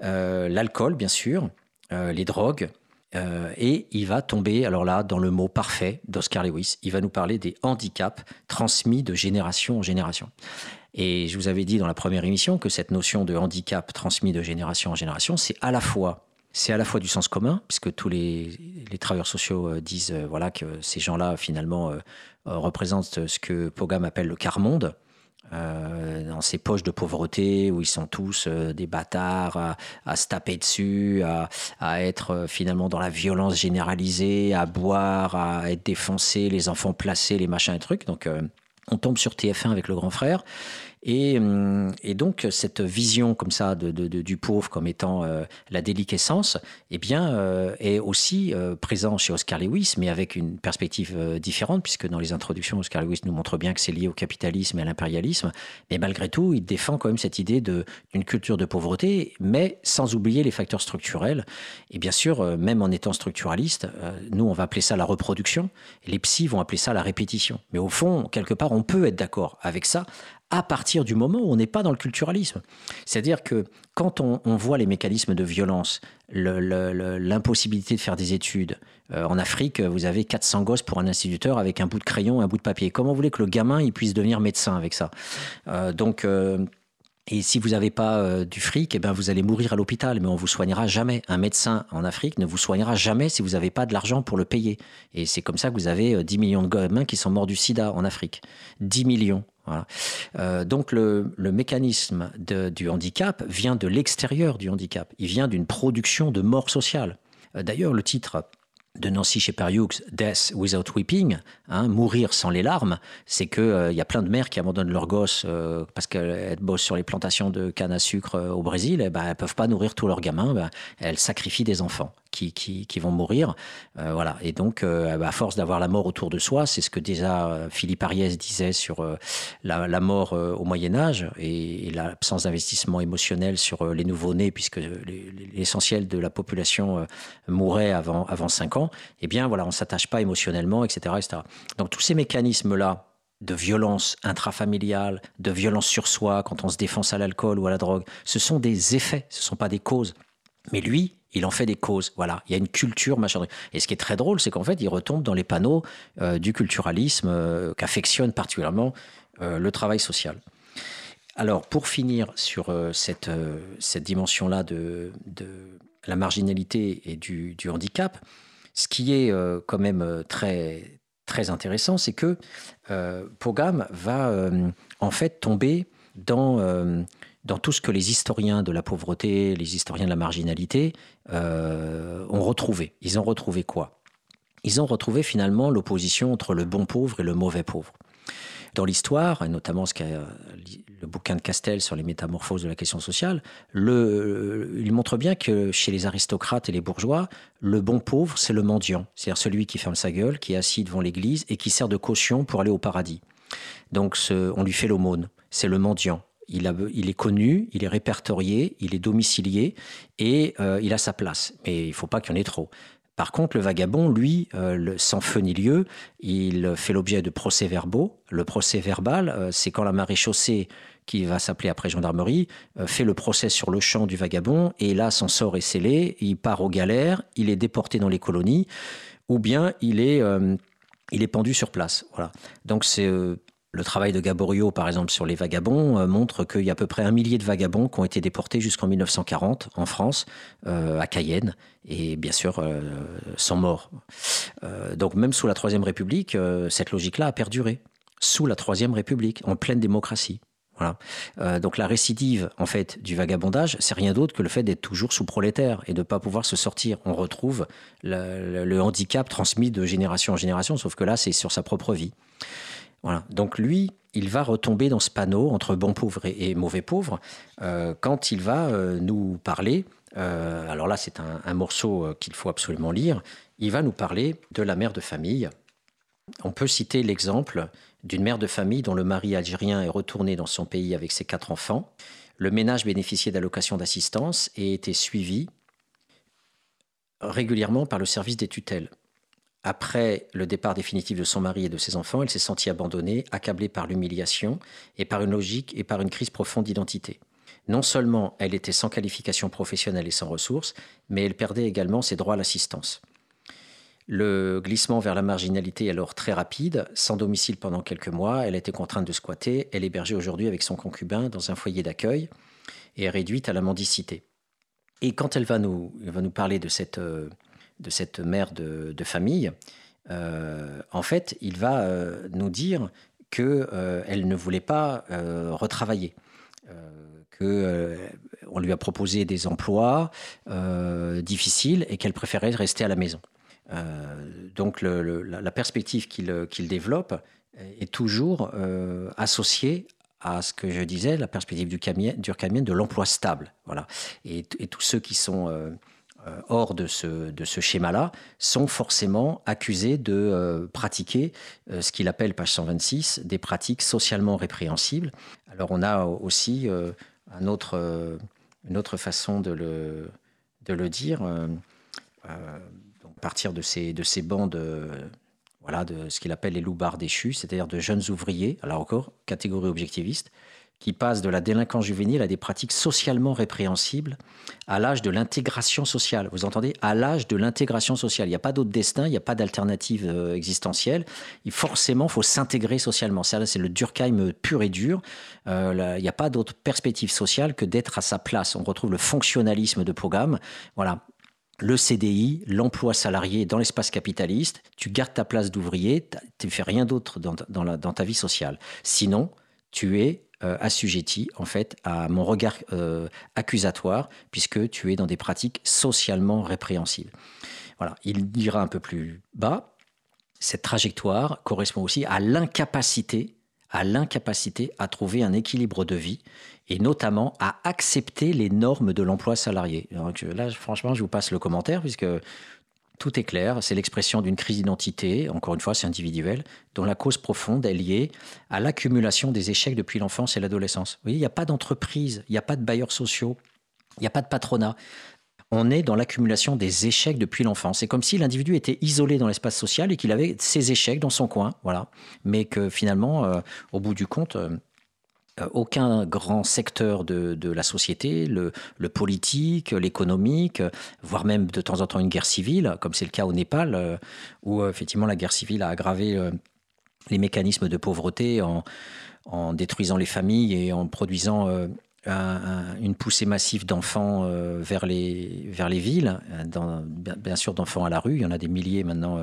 L'alcool, bien sûr, les drogues, euh, et il va tomber, alors là, dans le mot parfait d'Oscar Lewis, il va nous parler des handicaps transmis de génération en génération. Et je vous avais dit dans la première émission que cette notion de handicap transmis de génération en génération, c'est à la fois c'est à la fois du sens commun, puisque tous les, travailleurs sociaux euh, disent euh, voilà que ces gens-là finalement représentent ce que Pogam appelle le quart monde, euh, dans ces poches de pauvreté où ils sont tous euh, des bâtards à, se taper dessus, à, être euh, finalement dans la violence généralisée, à boire, à être défoncés, les enfants placés, les machins et trucs. Donc on tombe sur TF1 avec le grand frère Hum, et, donc, cette vision comme ça du pauvre comme étant euh, la déliquescence, eh bien, euh, est aussi euh, présent chez Oscar Lewis, mais avec une perspective différente, puisque dans les introductions, Oscar Lewis nous montre bien que c'est lié au capitalisme et à l'impérialisme. Mais malgré tout, il défend quand même cette idée d'une culture de pauvreté, mais sans oublier les facteurs structurels. Et bien sûr, même en étant structuraliste, nous, on va appeler ça la reproduction, les psys vont appeler ça la répétition. Mais au fond, quelque part, on peut être d'accord avec ça, à partir du moment où on n'est pas dans le culturalisme. C'est-à-dire que quand on, voit les mécanismes de violence, l'impossibilité de faire des études, euh, en Afrique, vous avez 400 gosses pour un instituteur avec un bout de crayon et un bout de papier. Comment vous voulez que le gamin il puisse devenir médecin avec ça? Euh, Donc, euh, et si vous n'avez pas du fric, eh ben vous allez mourir à l'hôpital, mais on vous soignera jamais. Un médecin en Afrique ne vous soignera jamais si vous n'avez pas de l'argent pour le payer. Et c'est comme ça que vous avez 10 millions de gamins qui sont morts du sida en Afrique. 10 millions. Euh, donc le, mécanisme du handicap vient de l'extérieur du handicap. Il vient d'une production de mort sociale. Euh, d'ailleurs, le titre de Nancy Shepard Hughes, Death Without Weeping, hein, mourir sans les larmes, c'est qu'il euh, y a plein de mères qui abandonnent leurs gosses parce qu'elles bossent sur les plantations de canne à sucre au Brésil, et eh ben, peuvent pas nourrir tous leurs gamins, ben, elles sacrifient des enfants qui, vont mourir. Euh, voilà. Et donc, euh, bah, à force d'avoir la mort autour de soi, c'est ce que déjà euh, Philippe Ariès disait sur la, mort au Moyen Âge et, l'absence d'investissement émotionnel sur les nouveau-nés, puisque l'essentiel de la population mourait avant, avant 5 ans. Eh bien, voilà, on ne s'attache pas émotionnellement, etc., etc. Donc, tous ces mécanismes-là, de violence intrafamiliale, de violence sur soi, quand on se défonce à l'alcool ou à la drogue, ce sont des effets, ce ne sont pas des causes. Mais lui, il en fait des causes. Voilà, il y a une culture, machin. Et ce qui est très drôle, c'est qu'en fait, il retombe dans les panneaux euh, du culturalisme euh, qu'affectionne particulièrement euh, le travail social. Alors, pour finir sur cette, cette dimension-là de, de, la marginalité et du, du handicap, ce qui est quand même très, très intéressant, c'est que Pogam va en fait tomber dans dans tout ce que les historiens de la pauvreté, les historiens de la marginalité euh, ont retrouvé. Ils ont retrouvé quoi? Ils ont retrouvé finalement l'opposition entre le bon pauvre et le mauvais pauvre. Dans l'histoire, et notamment qu'a le bouquin de Castel sur les métamorphoses de la question sociale, le, il montre bien que chez les aristocrates et les bourgeois, le bon pauvre, c'est le mendiant, c'est-à-dire celui qui ferme sa gueule, qui est assis devant l'église et qui sert de caution pour aller au paradis. Donc on lui fait l'aumône, c'est le mendiant. Il, est connu, il est répertorié, il est domicilié et euh, il a sa place. Mais il ne faut pas qu'il y en ait trop. Par contre, le vagabond, lui, euh, sans feu ni lieu, il fait l'objet de procès-verbaux. Le procès verbal, euh, c'est quand la maréchaussée, qui va s'appeler après gendarmerie, fait le procès sur le champ du vagabond, et là, son sort est scellé, il part aux galères, il est déporté dans les colonies, ou bien il est, il est pendu sur place. Voilà. Donc c'est le travail de Gaborio, par exemple, sur les vagabonds, euh, montre qu'il y a à peu près un millier de vagabonds qui ont été déportés jusqu'en 1940 en France, euh, à Cayenne, et bien sûr euh, sont morts. donc même sous la Troisième République, cette logique-là a perduré. Sous la Troisième République, en pleine démocratie. Voilà. donc la récidive en fait du vagabondage, c'est rien d'autre que le fait d'être toujours sous prolétaire et de ne pas pouvoir se sortir. On retrouve le handicap transmis de génération en génération, sauf que là c'est sur sa propre vie. Donc lui, il va retomber dans ce panneau entre bon pauvre et, mauvais pauvre euh, quand il va euh, nous parler. Euh, alors là, c'est un, morceau qu'il faut absolument lire. Il va nous parler de la mère de famille. On peut citer l'exemple d'une mère de famille dont le mari algérien est retourné dans son pays avec ses quatre enfants. Le ménage bénéficiait d'allocations d'assistance et était suivi régulièrement par le service des tutelles. Après le départ définitif de son mari et de ses enfants, elle s'est sentie abandonnée, accablée par l'humiliation et par une logique et par une crise profonde d'identité. Non seulement elle était sans qualification professionnelle et sans ressources, mais elle perdait également ses droits à l'assistance. Le glissement vers la marginalité est alors très rapide. Sans domicile pendant quelques mois, elle a été contrainte de squatter. Elle est hébergée aujourd'hui avec son concubin dans un foyer d'accueil et est réduite à la mendicité. Et quand elle va nous, va nous parler de cette, euh, de cette mère de, famille, euh, en fait, il va euh, nous dire qu'elle euh, ne voulait pas retravailler. que on lui a proposé des emplois difficiles et qu'elle préférait rester à la maison. donc la, perspective qu'il développe est toujours associée à ce que je disais, la perspective du Durkheimien de l'emploi stable. Voilà. Et, tous ceux qui sont euh, hors de ce, de ce schéma-là sont forcément accusés de euh, pratiquer euh, ce qu'il appelle, page 126, des pratiques socialement répréhensibles. Alors on a aussi un autre, une autre façon de le, de le dire, à partir de ces, de ces bandes voilà, de ce qu'il appelle les loupards déchus, c'est-à-dire de jeunes ouvriers, alors encore, catégorie objectiviste, qui passe de la délinquance juvénile à des pratiques socialement répréhensibles à l'âge de l'intégration sociale. Vous entendez À l'âge de l'intégration sociale. Il n'y a pas d'autre destin, il n'y a pas d'alternative euh, existentielle. Il, forcément, faut s'intégrer socialement. C'est le Durkheim pur et dur. Euh, il n'y a pas d'autre perspective sociale que d'être à sa place. On retrouve le fonctionnalisme de programme. Voilà le CDI, l'emploi salarié dans l'espace capitaliste, tu gardes ta place d'ouvrier, tu ne fais rien d'autre dans, ta vie sociale. Sinon, tu es euh, assujetti en fait à mon regard euh, accusatoire puisque tu es dans des pratiques socialement répréhensibles. Voilà, il dira un peu plus bas. Cette trajectoire correspond aussi à l'incapacité à l'incapacité à trouver un équilibre de vie et notamment à accepter les normes de l'emploi salarié. là, franchement, je vous passe le commentaire puisque tout est clair, c'est l'expression d'une crise d'identité, encore une fois c'est individuel, dont la cause profonde est liée à l'accumulation des échecs depuis l'enfance et l'adolescence. Vous voyez, il n'y a pas d'entreprise, il n'y a pas de bailleurs sociaux, il n'y a pas de patronat. On est dans l'accumulation des échecs depuis l'enfance. C'est comme si l'individu était isolé dans l'espace social et qu'il avait ses échecs dans son coin, voilà. Mais que finalement, euh, au bout du compte, euh, aucun grand secteur de, la société, le, politique, l'économique, voire même de temps en temps une guerre civile, comme c'est le cas au Népal, euh, où euh, effectivement la guerre civile a aggravé les mécanismes de pauvreté en, détruisant les familles et en produisant une poussée massive d'enfants vers, les, villes, bien, sûr d'enfants à la rue, il y en a des milliers maintenant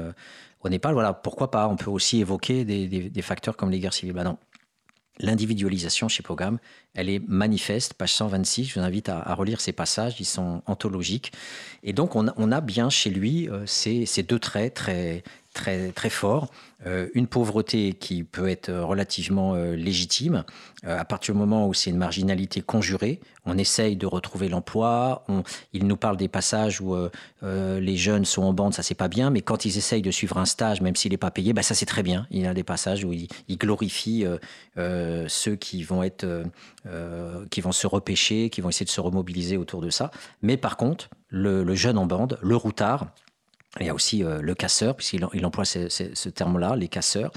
au Népal. Voilà, pourquoi pas? On peut aussi évoquer des, facteurs comme les guerres civiles. Ben non, L'individualisation chez Pogam, elle est manifeste, page 126. Je vous invite à, relire ces passages, ils sont anthologiques. Et donc, on, a bien chez lui euh, ces, deux traits très, très, très fort, euh, une pauvreté qui peut être relativement euh, légitime. à partir du moment où c'est une marginalité conjurée, on essaye de retrouver l'emploi. il nous parle des passages où les jeunes sont en bande, ça c'est pas bien, mais quand ils essayent de suivre un stage, même s'il n'est pas payé, bah, ça c'est très bien. Il y a des passages où il, glorifie ceux qui vont être, qui vont se repêcher, qui vont essayer de se remobiliser autour de ça. Mais par contre, le, le jeune en bande, le routard, il y a aussi euh, le casseur, puisqu'il il emploie ce, terme-là, les casseurs,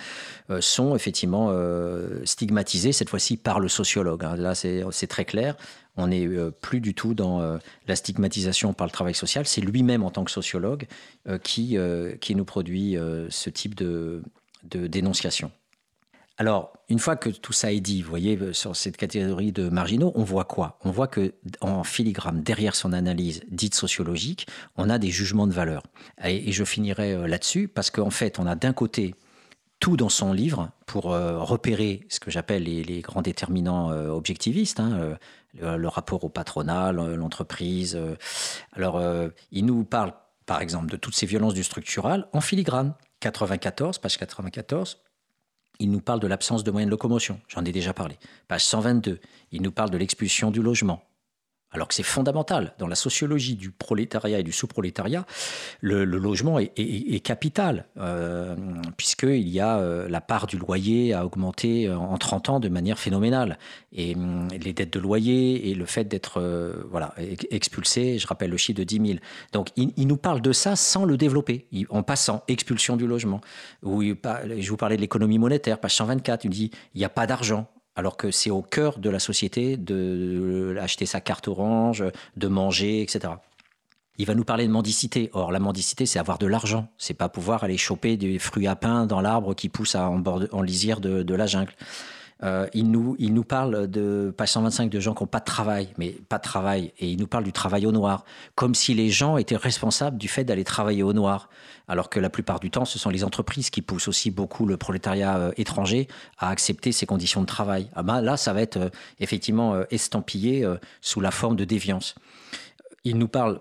euh, sont effectivement euh, stigmatisés, cette fois-ci par le sociologue. Hein. Là, c'est très clair. On n'est plus du tout dans la stigmatisation par le travail social. C'est lui-même, en tant que sociologue, qui, qui nous produit ce type de dénonciation. Alors, une fois que tout ça est dit, vous voyez, euh, sur cette catégorie de marginaux, on voit quoi? On voit que en filigrane, derrière son analyse dite sociologique, on a des jugements de valeur. Et, je finirai euh, là-dessus parce qu'en fait, on a d'un côté tout dans son livre pour euh, repérer ce que j'appelle les, grands déterminants objectivistes, hein, le, rapport au patronat, l'entreprise. alors, il nous parle, par exemple, de toutes ces violences du structural en filigrane. 94, page 94, il nous parle de l'absence de moyens de locomotion, j'en ai déjà parlé. Page 122, il nous parle de l'expulsion du logement, alors que c'est fondamental. Dans la sociologie du prolétariat et du sous-prolétariat, le, logement est, capital, euh, puisqu'il y a euh, la part du loyer a augmenté euh, en 30 ans de manière phénoménale. Et hum, les dettes de loyer et le fait d'être voilà, expulsé, je rappelle le chiffre de 10 000. Donc il, nous parle de ça sans le développer, en passant, expulsion du logement. Où je vous parlais de l'économie monétaire, page 124, il dit il n'y a pas d'argent alors que c'est au cœur de la société de acheter sa carte orange, de manger, etc. Il va nous parler de mendicité. Or, la mendicité, c'est avoir de l'argent. C'est pas pouvoir aller choper des fruits à pain dans l'arbre qui pousse en, en, lisière de la jungle. Euh, il, nous, il nous parle de, page 125, de gens qui n'ont pas de travail, mais pas de travail, et il nous parle du travail au noir, comme si les gens étaient responsables du fait d'aller travailler au noir, alors que la plupart du temps, ce sont les entreprises qui poussent aussi beaucoup le prolétariat euh, étranger à accepter ces conditions de travail. Ah ben, là, ça va être euh, effectivement estampillé sous la forme de déviance. Il nous parle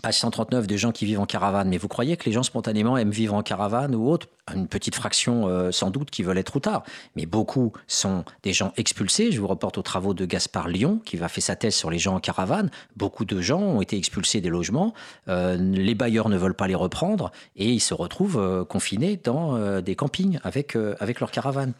page 139 de gens qui vivent en caravane. Mais vous croyez que les gens spontanément aiment vivre en caravane ou autre? Une petite fraction euh, sans doute qui veulent être tard. Mais beaucoup sont des gens expulsés. Je vous reporte aux travaux de Gaspard Lyon qui va faire sa thèse sur les gens en caravane. Beaucoup de gens ont été expulsés des logements. Euh, les bailleurs ne veulent pas les reprendre et ils se retrouvent euh, confinés dans des campings avec, avec leur caravane.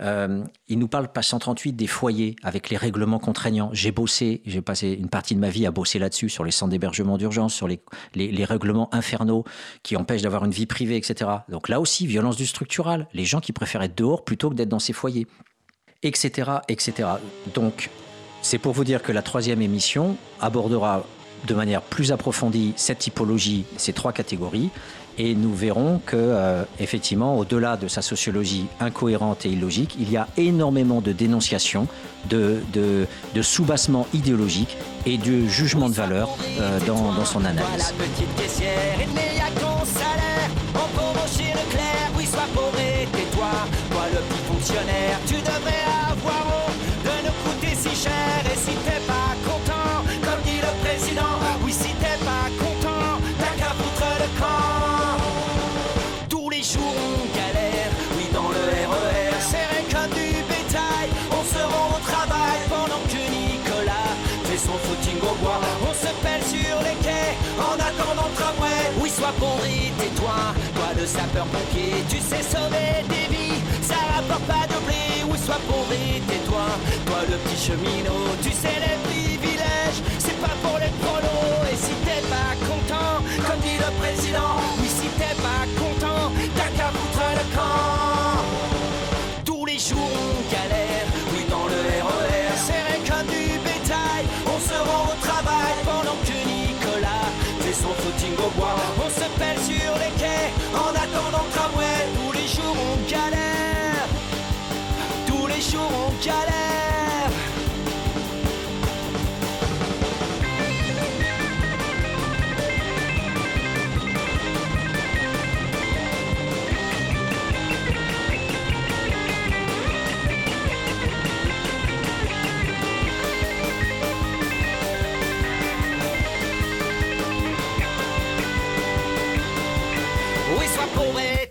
Euh, il nous parle, page 138, des foyers avec les règlements contraignants. J'ai bossé, j'ai passé une partie de ma vie à bosser là-dessus, sur les centres d'hébergement d'urgence, sur les, les, règlements infernaux qui empêchent d'avoir une vie privée, etc. Donc là aussi, violence du structural. Les gens qui préfèrent être dehors plutôt que d'être dans ces foyers, etc., etc. Donc, c'est pour vous dire que la troisième émission abordera de manière plus approfondie cette typologie, ces trois catégories, et nous verrons que, euh, effectivement, au-delà de sa sociologie incohérente et illogique, il y a énormément de dénonciations, de, de, de soubassement idéologique et de jugement de valeur euh, dans, dans, son analyse. Sapeur-pompier, tu sais sauver des vies. Ça rapporte pas de blé. Oui, sois pourri, tais-toi. Toi, le petit cheminot, tu sais les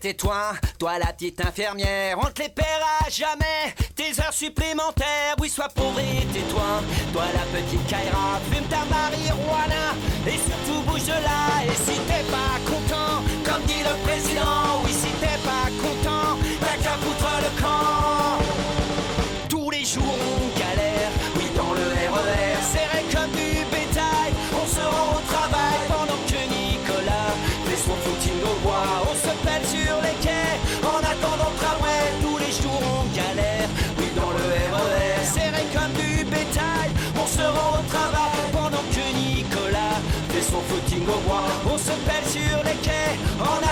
tais-toi, toi la petite infirmière, on te les paiera jamais, tes heures supplémentaires, oui sois pauvre et tais-toi, toi la petite Kaira, fume ta marijuana, et surtout bouge de là, et si t'es pas content, comme dit le président, oui si t'es pas content, t'as qu'à foutre le camp. Tous les jours on on